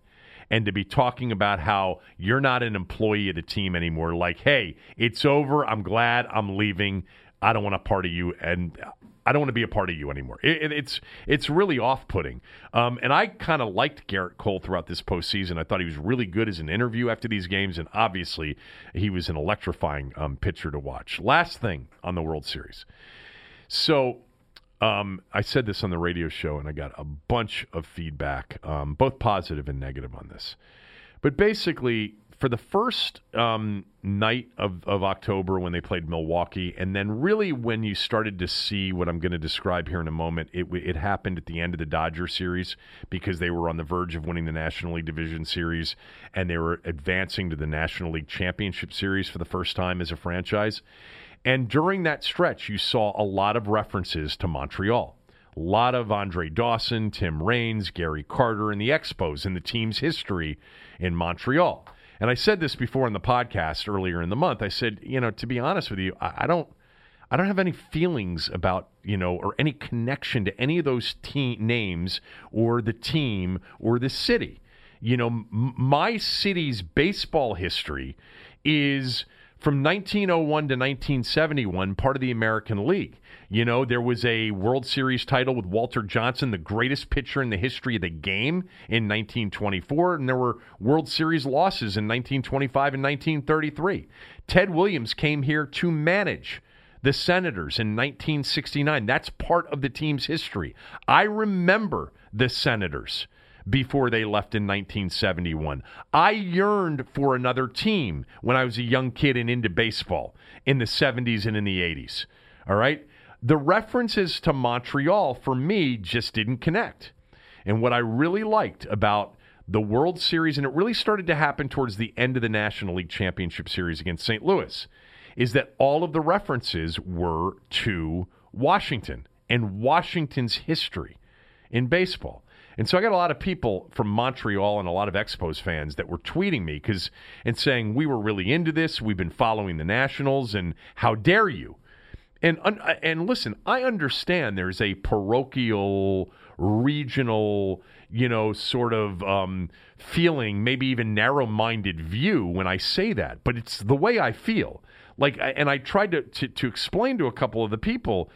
and to be talking about how you're not an employee of the team anymore. Like, hey, it's over. I'm glad I'm leaving. I don't want to part of you, and I don't want to be a part of you anymore. It, it, it's it's really off putting. Um, and I kind of liked Gerrit Cole throughout this postseason. I thought he was really good as an interview after these games, and obviously he was an electrifying um, pitcher to watch. Last thing on the World Series. So um, I said this on the radio show, and I got a bunch of feedback, um, both positive and negative on this. But basically, for the first um, night of, of October when they played Milwaukee, and then really when you started to see what I'm going to describe here in a moment, it, it happened at the end of the Dodger series because they were on the verge of winning the National League Division Series and they were advancing to the National League Championship Series for the first time as a franchise. And during that stretch, you saw a lot of references to Montreal. A lot of Andre Dawson, Tim Raines, Gary Carter, and the Expos in the team's history in Montreal. And I said this before in the podcast earlier in the month. I said, you know, to be honest with you, I, I don't. I don't have any feelings about, you know, or any connection to any of those te- names or the team or the city. You know, m- my city's baseball history is from 1901 to 1971, part of the American League. You know, there was a World Series title with Walter Johnson, the greatest pitcher in the history of the game in 1924, and there were World Series losses in 1925 and 1933. Ted Williams came here to manage the Senators in 1969. That's part of the team's history. I remember the Senators before they left in 1971. I yearned for another team when I was a young kid and into baseball in the 70s and in the 80s. All right? The references to Montreal for me just didn't connect. And what I really liked about the World Series, and it really started to happen towards the end of the National League Championship Series against St. Louis, is that all of the references were to Washington and Washington's history in baseball. And so I got a lot of people from Montreal and a lot of Expos fans that were tweeting me because and saying we were really into this. We've been following the Nationals, and how dare you? And and listen, I understand there's a parochial, regional, you know, sort of um, feeling, maybe even narrow-minded view when I say that, but it's the way I feel. Like, and I tried to, to, to explain to a couple of the people.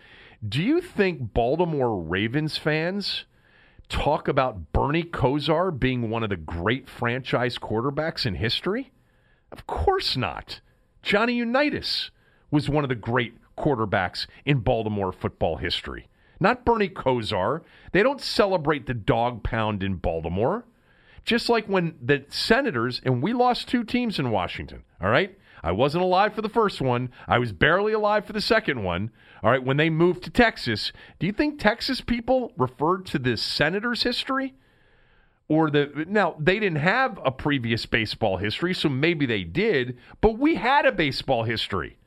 Do you think Baltimore Ravens fans? talk about Bernie Kosar being one of the great franchise quarterbacks in history? Of course not. Johnny Unitas was one of the great quarterbacks in Baltimore football history. Not Bernie Kosar. They don't celebrate the dog pound in Baltimore. Just like when the Senators, and we lost two teams in Washington, all right? I wasn't alive for the first one. I was barely alive for the second one. All right, when they moved to Texas, do you think Texas people referred to the Senators' history? Or the now they didn't have a previous baseball history, so maybe they did, but we had a baseball history.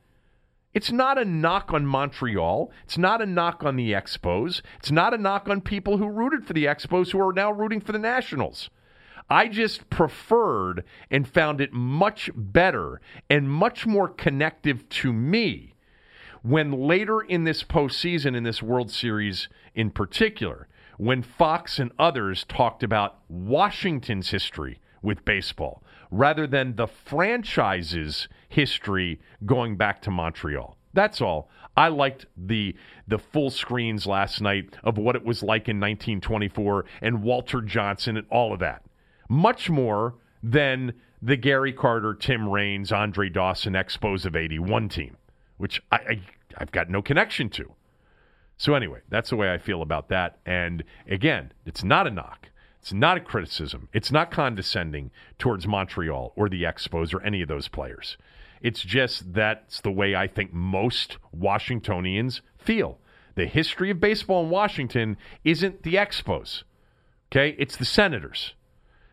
It's not a knock on Montreal. It's not a knock on the Expos. It's not a knock on people who rooted for the Expos who are now rooting for the Nationals. I just preferred and found it much better and much more connective to me when later in this postseason, in this World Series in particular, when Fox and others talked about Washington's history with baseball rather than the franchise's history going back to Montreal. That's all. I liked the the full screens last night of what it was like in 1924 and Walter Johnson and all of that much more than the Gary Carter, Tim Raines, Andre Dawson Expos of 81 team, which I, I, I've got no connection to. So, anyway, that's the way I feel about that. And again, it's not a knock. It's not a criticism. It's not condescending towards Montreal or the Expos or any of those players. It's just that's the way I think most Washingtonians feel. The history of baseball in Washington isn't the Expos. Okay? It's the Senators.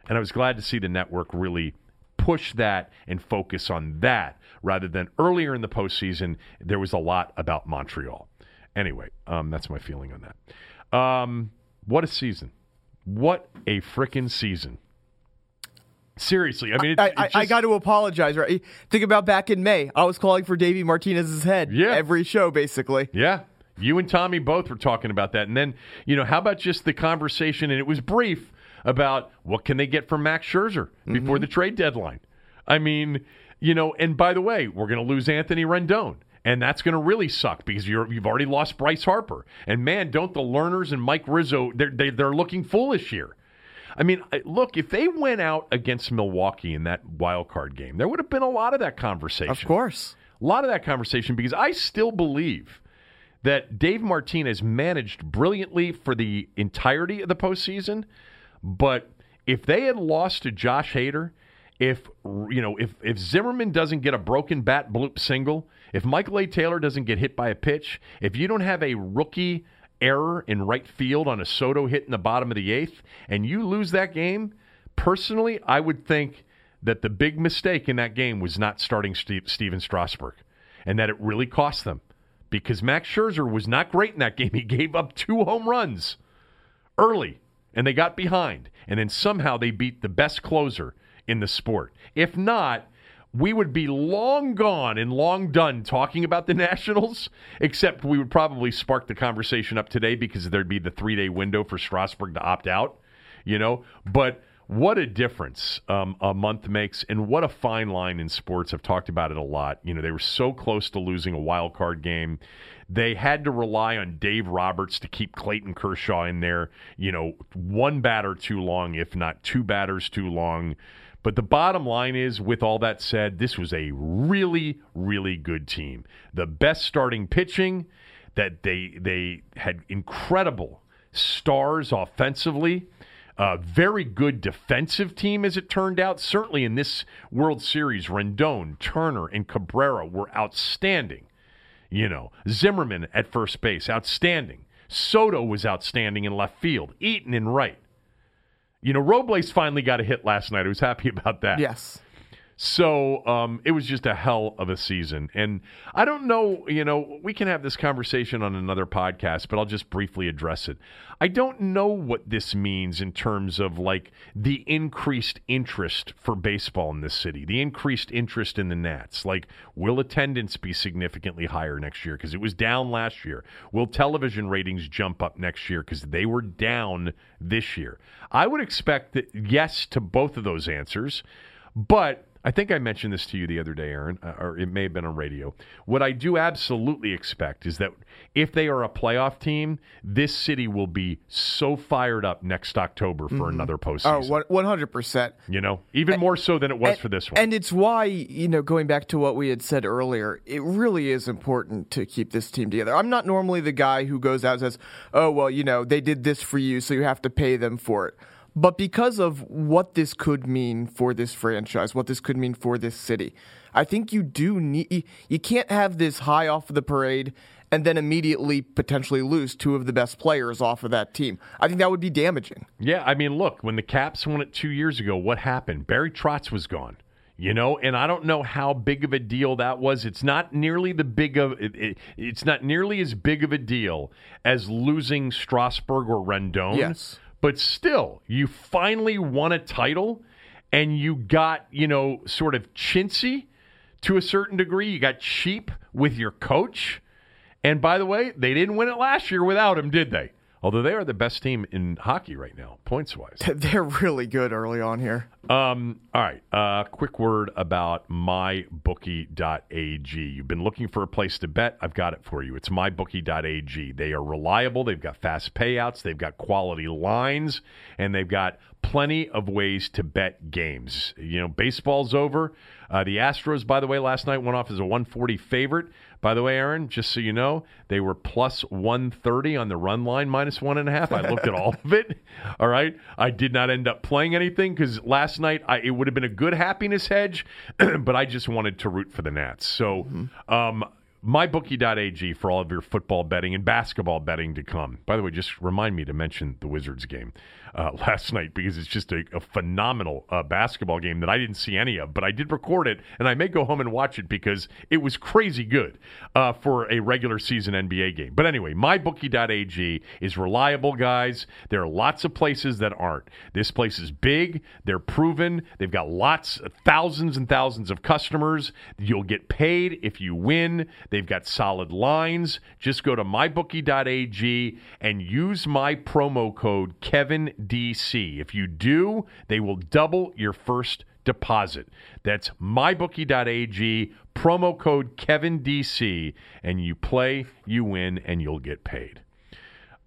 And I was glad to see the network really push that and focus on that rather than earlier in the postseason, there was a lot about Montreal. Anyway, um, that's my feeling on that. Um, what a season. What a freaking season. Seriously, I mean, I, I, just... I, got to apologize. Right? Think about back in May. I was calling for Davey Martinez's head. Yeah. every show basically. Yeah, you and Tommy both were talking about that, and then you know, how about just the conversation? And it was brief about what can they get from Max Scherzer before mm-hmm. the trade deadline. I mean, you know, and by the way, we're going to lose Anthony Rendon. And that's going to really suck because you have already lost Bryce Harper. And man, don't the Lerners and Mike Rizzo, they're, they, are they are looking foolish here. I mean, look, if they went out against Milwaukee in that wild card game, there would have been a lot of that conversation. Of course. A lot of that conversation because I still believe that Dave Martinez managed brilliantly for the entirety of the postseason. But if they had lost to Josh Hader, if you know, if if Zimmerman doesn't get a broken bat bloop single, if Michael A. Taylor doesn't get hit by a pitch, if you don't have a rookie error in right field on a Soto hit in the bottom of the eighth, and you lose that game, personally, I would think that the big mistake in that game was not starting Steve, Stephen Strasburg, and that it really cost them because Max Scherzer was not great in that game. He gave up two home runs early, and they got behind, and then somehow they beat the best closer in the sport. If not, we would be long gone and long done talking about the Nationals, except we would probably spark the conversation up today because there'd be the three day window for Strasburg to opt out, you know? But what a difference um, a month makes, and what a fine line in sports. I've talked about it a lot. You know, they were so close to losing a wild card game. They had to rely on Dave Roberts to keep Clayton Kershaw in there, you know, one batter too long, if not two batters too long. But the bottom line is, with all that said, this was a really, really good team. The best starting pitching that they they had incredible stars offensively. A very good defensive team, as it turned out. Certainly in this World Series, Rendon, Turner, and Cabrera were outstanding. You know, Zimmerman at first base, outstanding. Soto was outstanding in left field. Eaton in right. You know, Robles finally got a hit last night. I was happy about that. Yes. So um, it was just a hell of a season. And I don't know, you know, we can have this conversation on another podcast, but I'll just briefly address it. I don't know what this means in terms of like the increased interest for baseball in this city, the increased interest in the Nats. Like, will attendance be significantly higher next year because it was down last year? Will television ratings jump up next year because they were down this year? I would expect that yes to both of those answers. But I think I mentioned this to you the other day, Aaron, uh, or it may have been on radio. What I do absolutely expect is that if they are a playoff team, this city will be so fired up next October for mm-hmm. another postseason. Oh, 100%. You know, even and, more so than it was and, for this one. And it's why, you know, going back to what we had said earlier, it really is important to keep this team together. I'm not normally the guy who goes out and says, oh, well, you know, they did this for you, so you have to pay them for it. But because of what this could mean for this franchise, what this could mean for this city, I think you do need, you can't have this high off of the parade and then immediately potentially lose two of the best players off of that team. I think that would be damaging. Yeah, I mean, look, when the Caps won it two years ago, what happened? Barry Trotz was gone. You know, and I don't know how big of a deal that was. It's not nearly the big of it, it, it's not nearly as big of a deal as losing Strasburg or Rendon. Yes but still, you finally won a title and you got, you know, sort of chintzy to a certain degree. You got cheap with your coach. And by the way, they didn't win it last year without him, did they? Although they are the best team in hockey right now, points wise. They're really good early on here. Um, all right. Uh, quick word about mybookie.ag. You've been looking for a place to bet. I've got it for you. It's mybookie.ag. They are reliable. They've got fast payouts. They've got quality lines, and they've got plenty of ways to bet games. You know, baseball's over. Uh, the Astros, by the way, last night went off as a 140 favorite. By the way, Aaron, just so you know, they were plus 130 on the run line, minus one and a half. I looked at all of it. All right. I did not end up playing anything because last night I, it would have been a good happiness hedge, but I just wanted to root for the Nats. So, mm-hmm. um, mybookie.ag for all of your football betting and basketball betting to come. By the way, just remind me to mention the Wizards game. Uh, last night because it's just a, a phenomenal uh, basketball game that I didn't see any of, but I did record it, and I may go home and watch it because it was crazy good uh, for a regular season NBA game. But anyway, mybookie.ag is reliable, guys. There are lots of places that aren't. This place is big. They're proven. They've got lots, thousands and thousands of customers. You'll get paid if you win. They've got solid lines. Just go to mybookie.ag and use my promo code KevinDC. If you do, they will double your first deposit. That's mybookie.ag, promo code KevinDC, and you play, you win, and you'll get paid.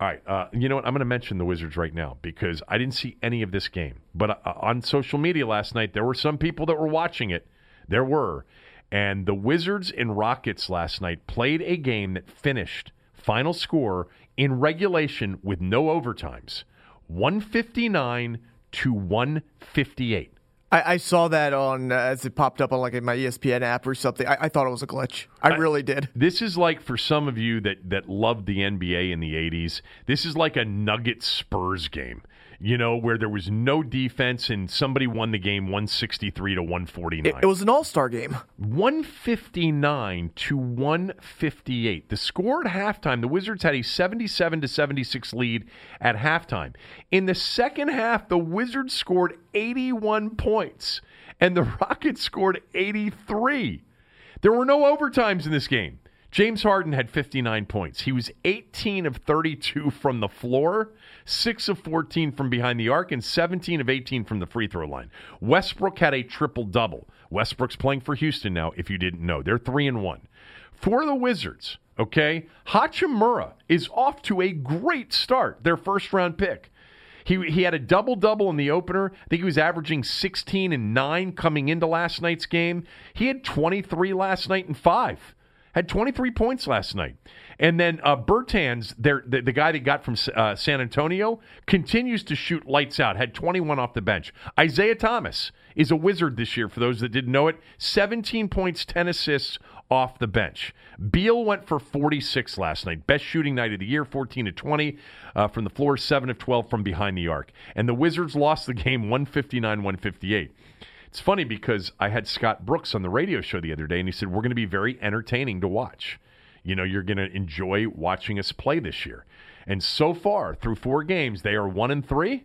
All right, uh, you know what? I'm going to mention the Wizards right now because I didn't see any of this game. But uh, on social media last night, there were some people that were watching it. There were. And the Wizards and Rockets last night played a game that finished final score in regulation with no overtimes 159 to 158. I, I saw that on uh, as it popped up on like my ESPN app or something. I, I thought it was a glitch. I, I really did. This is like for some of you that that loved the NBA in the '80s. This is like a Nugget Spurs game you know, where there was no defense and somebody won the game 163 to 149. It, it was an all star game. 159 to 158. The score at halftime, the Wizards had a 77 to 76 lead at halftime. In the second half, the Wizards scored 81 points and the Rockets scored 83. There were no overtimes in this game. James Harden had 59 points. He was 18 of 32 from the floor, 6 of 14 from behind the arc, and 17 of 18 from the free throw line. Westbrook had a triple double. Westbrook's playing for Houston now, if you didn't know. They're 3 and 1. For the Wizards, okay, Hachimura is off to a great start, their first round pick. He, he had a double double in the opener. I think he was averaging 16 and 9 coming into last night's game. He had 23 last night and 5 had 23 points last night. And then uh, Bertans, the, the guy they got from uh, San Antonio, continues to shoot lights out, had 21 off the bench. Isaiah Thomas is a wizard this year, for those that didn't know it. 17 points, 10 assists off the bench. Beal went for 46 last night. Best shooting night of the year, 14 to 20 uh, from the floor, 7 of 12 from behind the arc. And the Wizards lost the game 159 158. It's funny because I had Scott Brooks on the radio show the other day, and he said, We're going to be very entertaining to watch. You know, you're going to enjoy watching us play this year. And so far, through four games, they are one and three,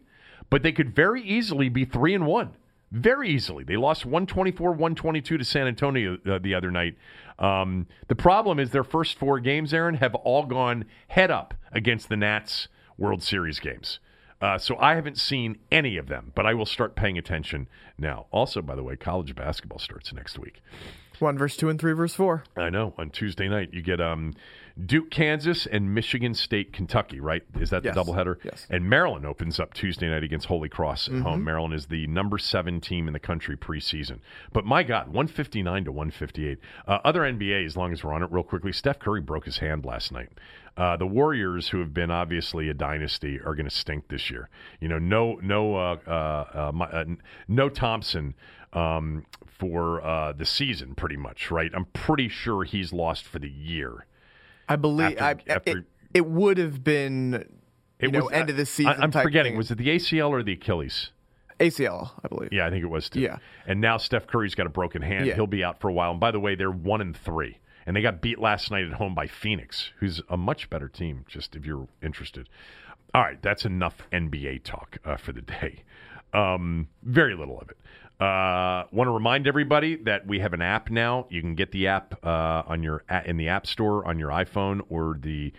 but they could very easily be three and one. Very easily. They lost 124 122 to San Antonio uh, the other night. Um, the problem is their first four games, Aaron, have all gone head up against the Nats World Series games. Uh, so I haven't seen any of them, but I will start paying attention now. Also, by the way, college basketball starts next week. One verse two and three verse four. I know. On Tuesday night, you get um, Duke, Kansas, and Michigan State, Kentucky. Right? Is that yes. the doubleheader? Yes. And Maryland opens up Tuesday night against Holy Cross at mm-hmm. home. Maryland is the number seven team in the country preseason. But my God, one fifty nine to one fifty eight. Uh, other NBA, as long as we're on it, real quickly. Steph Curry broke his hand last night. Uh, the Warriors, who have been obviously a dynasty, are going to stink this year. You know, no, no, uh, uh, uh, uh no Thompson um, for uh, the season, pretty much, right? I'm pretty sure he's lost for the year. I believe after, I, after, it, it, would have been know, was, end of the season. I, am forgetting. Thing. Was it the ACL or the Achilles? ACL, I believe. Yeah, I think it was too. Yeah. And now Steph Curry's got a broken hand. Yeah. He'll be out for a while. And by the way, they're one and three. And they got beat last night at home by Phoenix, who's a much better team, just if you're interested. All right, that's enough NBA talk uh, for the day. Um, very little of it. Uh, Want to remind everybody that we have an app now. You can get the app uh, on your in the App Store on your iPhone or the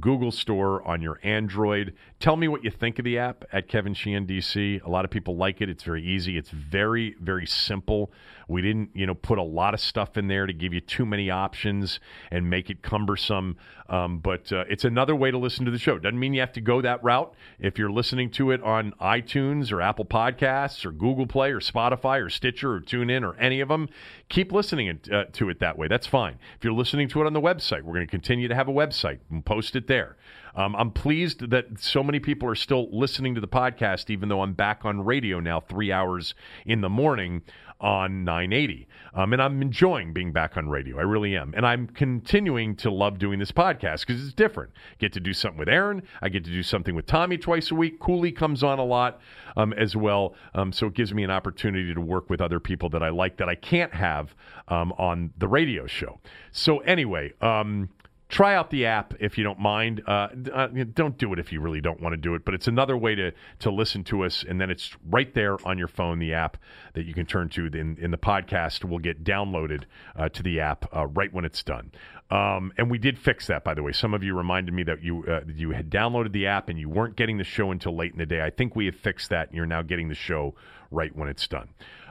Google Store on your Android. Tell me what you think of the app at Kevin Sheehan DC. A lot of people like it. It's very easy. It's very very simple. We didn't you know put a lot of stuff in there to give you too many options and make it cumbersome. Um, but uh, it's another way to listen to the show. Doesn't mean you have to go that route. If you're listening to it on iTunes or Apple Podcasts or Google Play or Spotify or Stitcher or TuneIn or any of them, keep listening uh, to it that way. That's fine. If you're listening to it on the website, we're going to continue to have a website and post it there. Um, I'm pleased that so many people are still listening to the podcast, even though I'm back on radio now, three hours in the morning on 980. Um, and I'm enjoying being back on radio. I really am. And I'm continuing to love doing this podcast because it's different. Get to do something with Aaron. I get to do something with Tommy twice a week. Cooley comes on a lot um, as well. Um, so it gives me an opportunity to work with other people that I like that I can't have um, on the radio show. So, anyway, um, try out the app if you don't mind. Uh, uh, don't do it if you really don't want to do it, but it's another way to to listen to us, and then it's right there on your phone. The app that you can turn to in in the podcast will get downloaded uh, to the app uh, right when it's done. Um, and we did fix that, by the way. Some of you reminded me that you uh, you had downloaded the app and you weren't getting the show until late in the day. I think we have fixed that, and you're now getting the show right when it's done.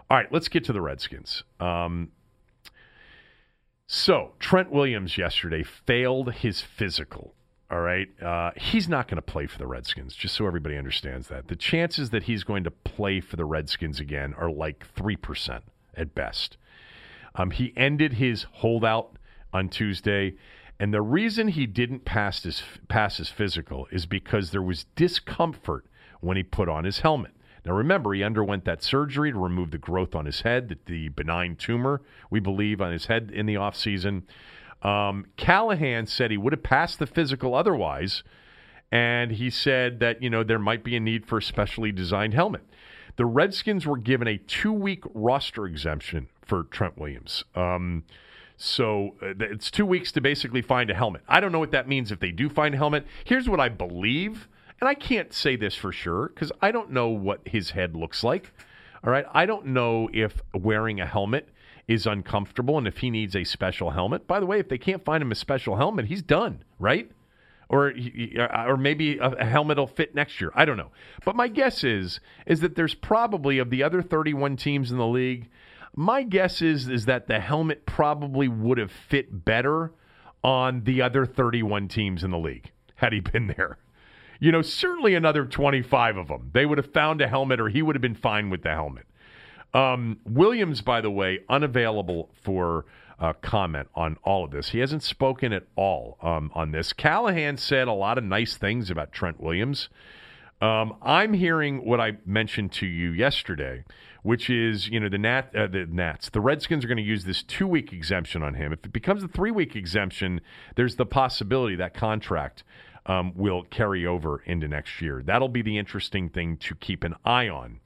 All right, let's get to the Redskins. Um, so, Trent Williams yesterday failed his physical. All right. Uh, he's not going to play for the Redskins, just so everybody understands that. The chances that he's going to play for the Redskins again are like 3% at best. Um, he ended his holdout on Tuesday. And the reason he didn't pass his, pass his physical is because there was discomfort when he put on his helmet. Now, remember, he underwent that surgery to remove the growth on his head, the, benign tumor, we believe, on his head in the offseason. Um, Callahan said he would have passed the physical otherwise, and he said that, you know, there might be a need for a specially designed helmet. The Redskins were given a two week roster exemption for Trent Williams. Um, so uh, it's two weeks to basically find a helmet. I don't know what that means if they do find a helmet. Here's what I believe and I can't say this for sure because I don't know what his head looks like. All right. I don't know if wearing a helmet is uncomfortable and if he needs a special helmet. By the way, if they can't find him a special helmet, he's done, right? Or, uh, or maybe a helmet will fit next year. I don't know. But my guess is is that there's probably of the other 31 teams in the league, my guess is is that the helmet probably would have fit better on the other 31 teams in the league had he been there you know, certainly another 25 of them. They would have found a helmet or he would have been fine with the helmet. Um, Williams, by the way, unavailable for uh, comment on all of this. He hasn't spoken at all um, on this. Callahan said a lot of nice things about Trent Williams. Um, I'm hearing what I mentioned to you yesterday, which is you know the Nat uh, the Nats the Redskins are going to use this two week exemption on him. If it becomes a three week exemption, there's the possibility that contract um, will carry over into next year. That'll be the interesting thing to keep an eye on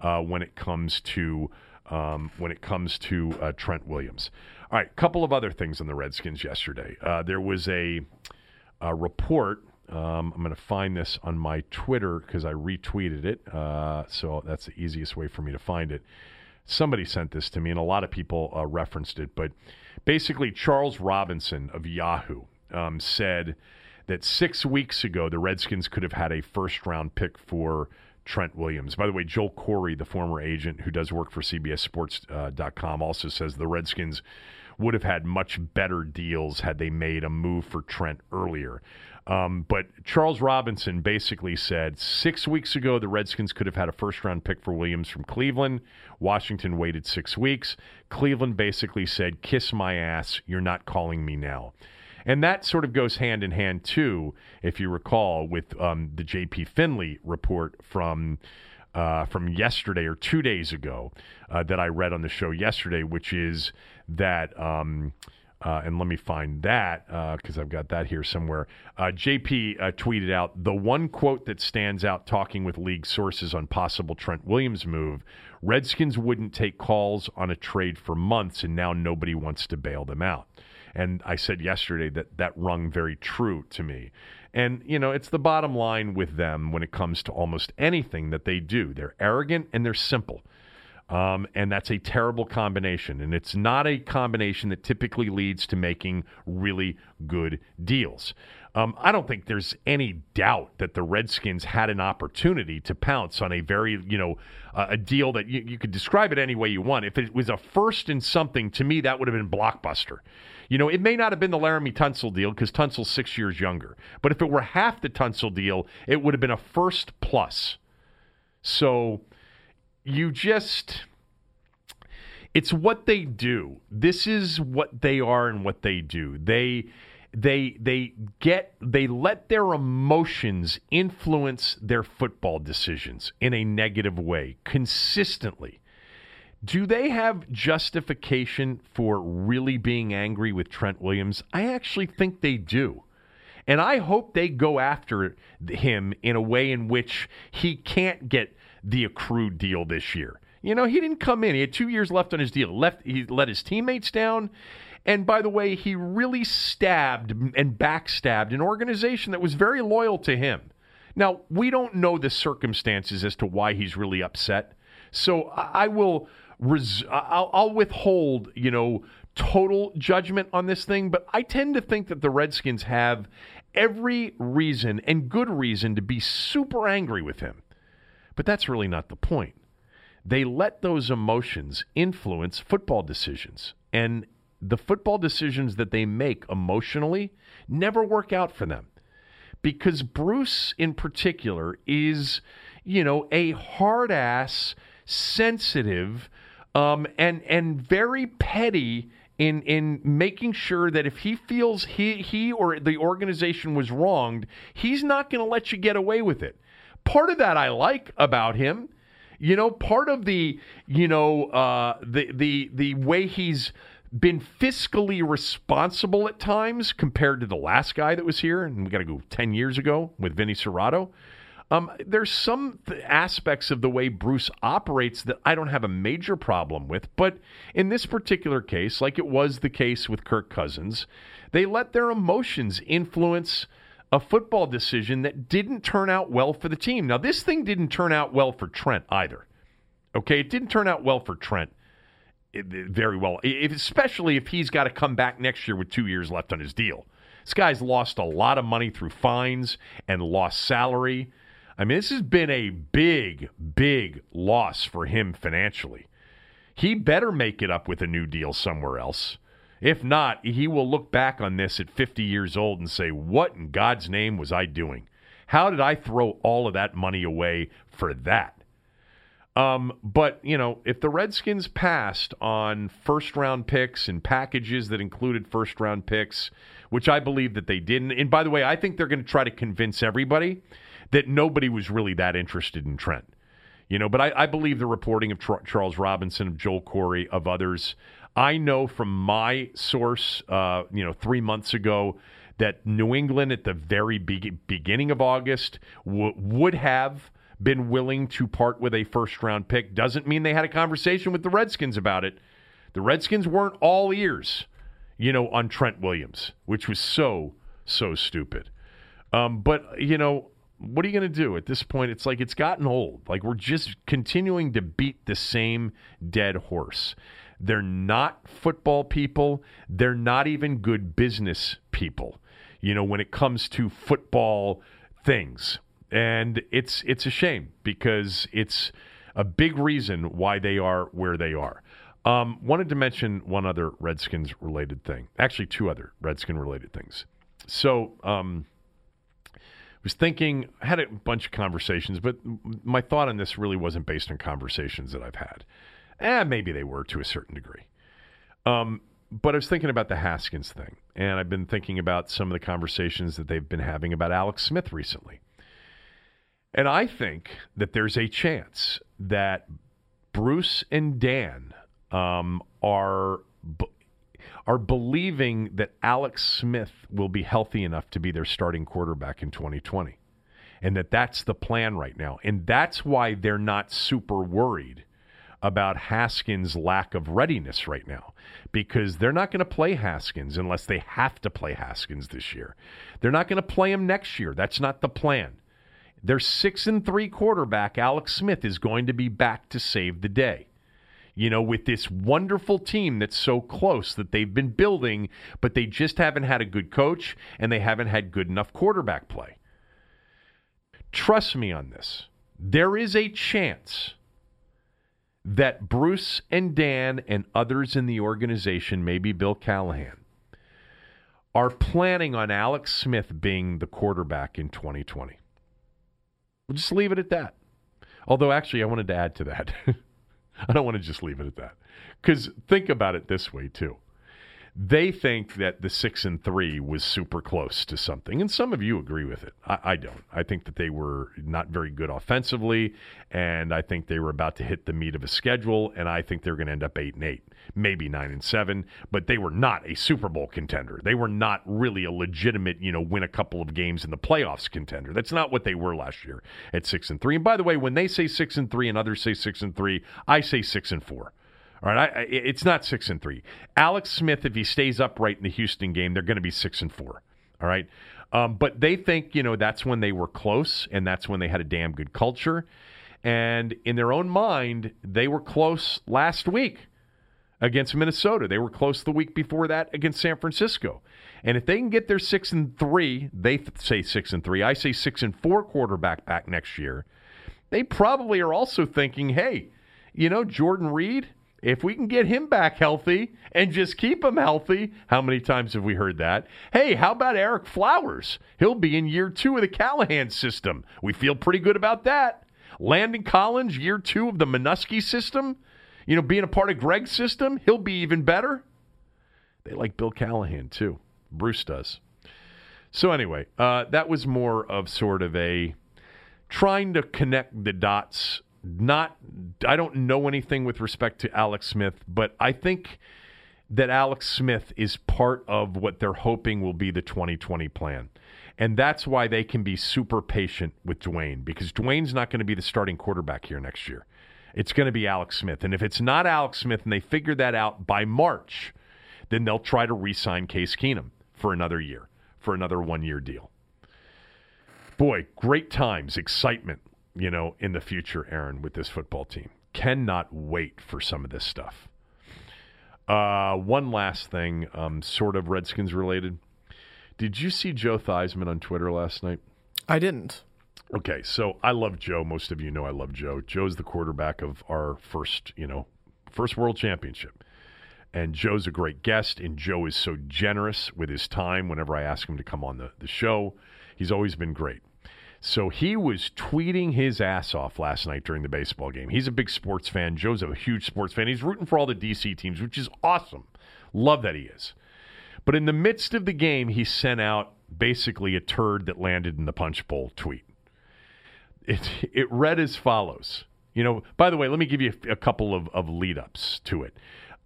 uh, when it comes to um, when it comes to uh, Trent Williams. All right, couple of other things on the Redskins yesterday. Uh, there was a, a report. Um, I'm going to find this on my Twitter because I retweeted it. Uh, so that's the easiest way for me to find it. Somebody sent this to me, and a lot of people uh, referenced it. But basically, Charles Robinson of Yahoo um, said that six weeks ago the Redskins could have had a first round pick for Trent Williams. By the way, Joel Corry, the former agent who does work for CBSSports.com, uh, also says the Redskins would have had much better deals had they made a move for Trent earlier. Um, but Charles Robinson basically said six weeks ago the Redskins could have had a first round pick for Williams from Cleveland. Washington waited six weeks. Cleveland basically said, Kiss my ass, you're not calling me now. And that sort of goes hand in hand, too, if you recall, with um, the J.P. Finlay report from. Uh, from yesterday or two days ago uh, that I read on the show yesterday, which is that, um, uh, and let me find that because uh, I've got that here somewhere. Uh, JP uh, tweeted out the one quote that stands out talking with league sources on possible Trent Williams move Redskins wouldn't take calls on a trade for months, and now nobody wants to bail them out. And I said yesterday that that rung very true to me. And, you know, it's the bottom line with them when it comes to almost anything that they do. They're arrogant and they're simple. Um, and that's a terrible combination. And it's not a combination that typically leads to making really good deals. Um, I don't think there's any doubt that the Redskins had an opportunity to pounce on a very, you know, uh, a deal that you, you could describe it any way you want. If it was a first in something, to me, that would have been blockbuster. You know, it may not have been the Laremy Tunsil deal because Tunsil's six years younger. But if it were half the Tunsil deal, it would have been a first plus. So you just. It's what they do. This is what they are and what they do. They they they get they let their emotions influence their football decisions in a negative way consistently. Do they have justification for really being angry with Trent Williams? I actually think they do. And I hope they go after him in a way in which he can't get the accrued deal this year. You know, he didn't come in. He had two years left on his deal. Left he let his teammates down. And by the way, he really stabbed and backstabbed an organization that was very loyal to him. Now, we don't know the circumstances as to why he's really upset. So I will res- I'll, I'll withhold, you know, total judgment on this thing, but I tend to think that the Redskins have every reason and good reason to be super angry with him. But that's really not the point. They let those emotions influence football decisions. And the football decisions that they make emotionally never work out for them. Because Bruce, in particular, is, you know, a hard ass, sensitive, um, and and very petty in in making sure that if he feels he he or the organization was wronged, he's not going to let you get away with it. Part of that I like about him. You know, part of the you know uh, the the the way he's been fiscally responsible at times compared to the last guy that was here, and we got to go 10 years ago with Vinny Cerrato. Um, there's some th- aspects of the way Bruce operates that I don't have a major problem with, but in this particular case, like it was the case with Kirk Cousins, they let their emotions influence a football decision that didn't turn out well for the team. Now, this thing didn't turn out well for Trent either. Okay, it didn't turn out well for Trent very well, especially if he's got to come back next year with two years left on his deal. This guy's lost a lot of money through fines and lost salary. I mean, this has been a big, big loss for him financially. He better make it up with a new deal somewhere else. If not, he will look back on this at 50 years old and say, What in God's name was I doing? How did I throw all of that money away for that? Um, but, you know, if the Redskins passed on first round picks and packages that included first round picks, which I believe that they didn't, and by the way, I think they're going to try to convince everybody that nobody was really that interested in Trent. You know, but I, I believe the reporting of Tra- Charles Robinson, of Joel Corry, of others. I know from my source, uh, you know, three months ago, that New England at the very be- beginning of August w- would have been willing to part with a first round pick doesn't mean they had a conversation with the Redskins about it. The Redskins weren't all ears, you know, on Trent Williams, which was so, so stupid. Um, but, you know, what are you going to do at this point? It's like it's gotten old. Like we're just continuing to beat the same dead horse. They're not football people. They're not even good business people, you know, when it comes to football things and it's it's a shame because it's a big reason why they are where they are. Um, wanted to mention one other Redskins related thing, actually two other Redskin related things. So, um, was thinking, I had a bunch of conversations, but my thought on this really wasn't based on conversations that I've had. Eh, maybe they were to a certain degree. Um, but I was thinking about the Haskins thing, and I've been thinking about some of the conversations that they've been having about Alex Smith recently. And I think that there's a chance that Bruce and Dan um, are are believing that Alex Smith will be healthy enough to be their starting quarterback in 2020, and that that's the plan right now, and that's why they're not super worried about Haskins' lack of readiness right now because they're not going to play Haskins unless they have to play Haskins this year. They're not going to play him next year. That's not the plan. Their six and three quarterback, Alex Smith, is going to be back to save the day. You know, with this wonderful team that's so close that they've been building, but they just haven't had a good coach and they haven't had good enough quarterback play. Trust me on this. There is a chance that Bruce and Dan and others in the organization, maybe Bill Callahan, are planning on Alex Smith being the quarterback in 2020. We'll just leave it at that. Although, actually, I wanted to add to that. I don't want to just leave it at that. Because think about it this way, too. They think that the six and three was super close to something, and some of you agree with it. I, I, don't. I think that they were not very good offensively, and I think they were about to hit the meat of a schedule, and I think they're going to end up eight and eight, maybe nine and seven. But they were not a Super Bowl contender. They were not really a legitimate, you know, win a couple of games in the playoffs contender. That's not what they were last year at six and three. And by the way, when they say six and three and others say six and three, I say six and four. All right, I, it's not six and three. Alex Smith, if he stays upright in the Houston game, they're going to be six and four. All right, um, but they think you know that's when they were close, and that's when they had a damn good culture. And in their own mind, they were close last week against Minnesota. They were close the week before that against San Francisco. And if they can get their six and three, they th- say six and three. I say six and four quarterback back next year. They probably are also thinking, hey, you know, Jordan Reed if we can get him back healthy and just keep him healthy, how many times have we heard that? Hey, how about Ereck Flowers? He'll be in year two of the Callahan system. We feel pretty good about that. Landon Collins, year two of the Manusky system. You know, being a part of Greg's system, he'll be even better. They like Bill Callahan too. Bruce does. So, anyway, uh, that was more of sort of a trying to connect the dots not I don't know anything with respect to Alex Smith, but I think that Alex Smith is part of what they're hoping will be the 2020 plan. And that's why they can be super patient with Dwayne because Dwayne's not going to be the starting quarterback here next year. It's going to be Alex Smith. And if it's not Alex Smith and they figure that out by March, then they'll try to re sign Case Keenum for another year, for another one year deal. Boy, great times, excitement you know, in the future, Aaron, with this football team. Cannot wait for some of this stuff. Uh, one last thing, um, sort of Redskins related. Did you see Joe Theismann on Twitter last night? I didn't. Okay, so I love Joe. Most of you know I love Joe. Joe's the quarterback of our first, you know, first world championship. And Joe's a great guest, and Joe is so generous with his time whenever I ask him to come on the, the show. He's always been great. So he was tweeting his ass off last night during the baseball game. He's a big sports fan. Joe's a huge sports fan. He's rooting for all the DC teams, which is awesome. Love that he is. But in the midst of the game, he sent out basically a turd that landed in the punch bowl tweet. It, it read as follows. You know, by the way, let me give you a, a couple of, of lead ups to it.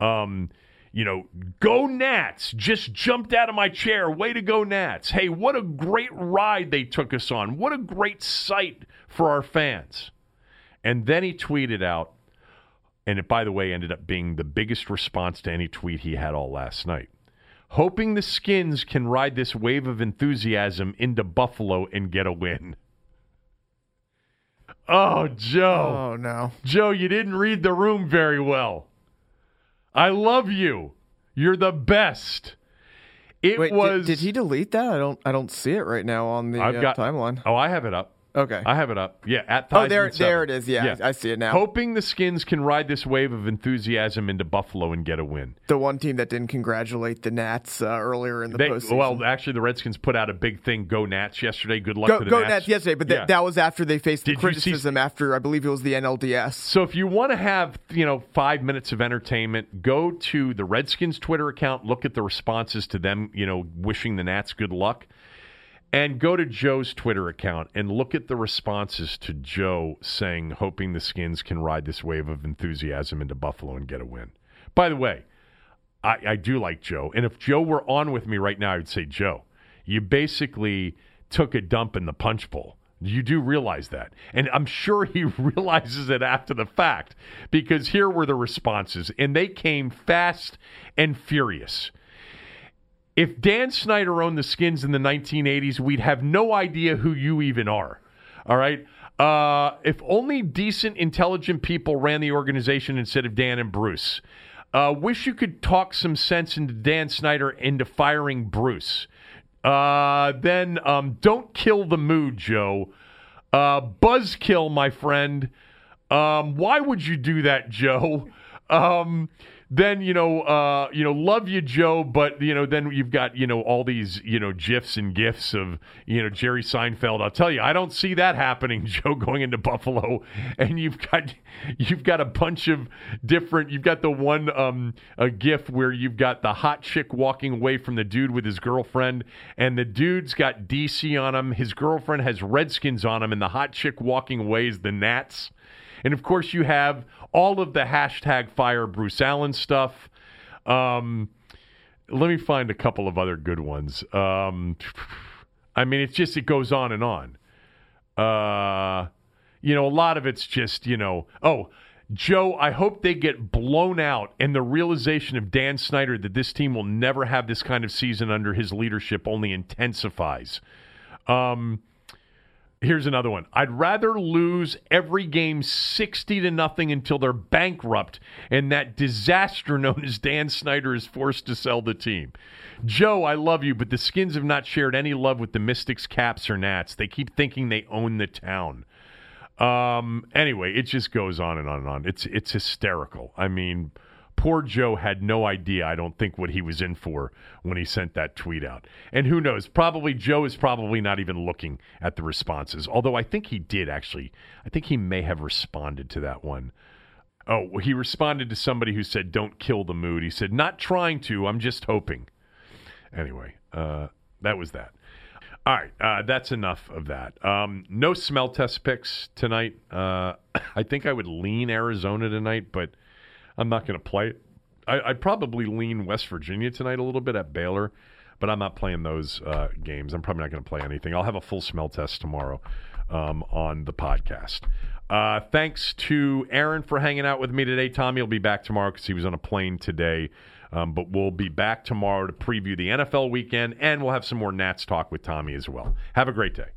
Um, you know, go Nats. Just jumped out of my chair. Way to go, Nats. Hey, what a great ride they took us on. What a great sight for our fans. And then he tweeted out, and it, by the way, ended up being the biggest response to any tweet he had all last night. Hoping the Skins can ride this wave of enthusiasm into Buffalo and get a win. Oh, Joe. Oh, no. Joe, you didn't read the room very well. I love you. You're the best. It Wait, was. Did, did, he delete that? I don't. I don't see it right now on the I've uh, got, timeline. Oh, I have it up. Okay. I have it up. Yeah, at Oh, there, there it is. Yeah, yeah, I see it now. Hoping the Skins can ride this wave of enthusiasm into Buffalo and get a win. The one team that didn't congratulate the Nats uh, earlier in the they, postseason. Well, actually, the Redskins put out a big thing. Go Nats yesterday. Good luck go, to the go Nats. Nats yesterday, but th- yeah. that was after they faced Did criticism see... after I believe it was the NLDS. So if you want to have you know five minutes of entertainment, go to the Redskins Twitter account. Look at the responses to them. You know, wishing the Nats good luck and go to Joe's Twitter account and look at the responses to Joe saying, hoping the Skins can ride this wave of enthusiasm into Buffalo and get a win. By the way, I, I do like Joe. And if Joe were on with me right now, I would say, Joe, you basically took a dump in the punch bowl. You do realize that. And I'm sure he realizes it after the fact because here were the responses, and they came fast and furious. If Dan Snyder owned the Skins in the 1980s, we'd have no idea who you even are. All right? Uh, if only decent, intelligent people ran the organization instead of Dan and Bruce. Uh, wish you could talk some sense into Dan Snyder into firing Bruce. Uh, then um, don't kill the mood, Joe. Uh, buzzkill, my friend. Um, why would you do that, Joe? Um, then you know, uh, you know, love you, Joe, but you know, then you've got you know all these you know gifs and gifs of you know Jerry Seinfeld. I'll tell you, I don't see that happening, Joe, going into Buffalo, and you've got you've got a bunch of different. You've got the one um, a gif where you've got the hot chick walking away from the dude with his girlfriend, and the dude's got DC on him. His girlfriend has Redskins on him, and the hot chick walking away is the Nats. And of course, you have all of the hashtag fire Bruce Allen stuff. Um, let me find a couple of other good ones. Um, I mean, it's just, it goes on and on. Uh, you know, a lot of it's just, you know, oh, Joe, I hope they get blown out and the realization of Dan Snyder that this team will never have this kind of season under his leadership only intensifies. Um, Here's another one. I'd rather lose every game 60 to nothing until they're bankrupt and that disaster known as Dan Snyder is forced to sell the team. Joe, I love you, but the Skins have not shared any love with the Mystics, Caps, or Nats. They keep thinking they own the town. Um, anyway, it just goes on and on and on. It's it's hysterical. I mean, Poor Joe had no idea, I don't think, what he was in for when he sent that tweet out. And who knows? Probably Joe is probably not even looking at the responses. Although I think he did actually. I think he may have responded to that one. Oh, he responded to somebody who said, Don't kill the mood. He said, Not trying to, I'm just hoping. Anyway, uh, that was that. All right, uh, that's enough of that. Um, no smell test picks tonight. Uh, I think I would lean Arizona tonight, but I'm not going to play it. I, would probably lean West Virginia tonight a little bit at Baylor, but I'm not playing those uh, games. I'm probably not going to play anything. I'll have a full smell test tomorrow um, on the podcast. Uh, thanks to Aaron for hanging out with me today. Tommy will be back tomorrow because he was on a plane today. Um, but we'll be back tomorrow to preview the NFL weekend, and we'll have some more Nats talk with Tommy as well. Have a great day.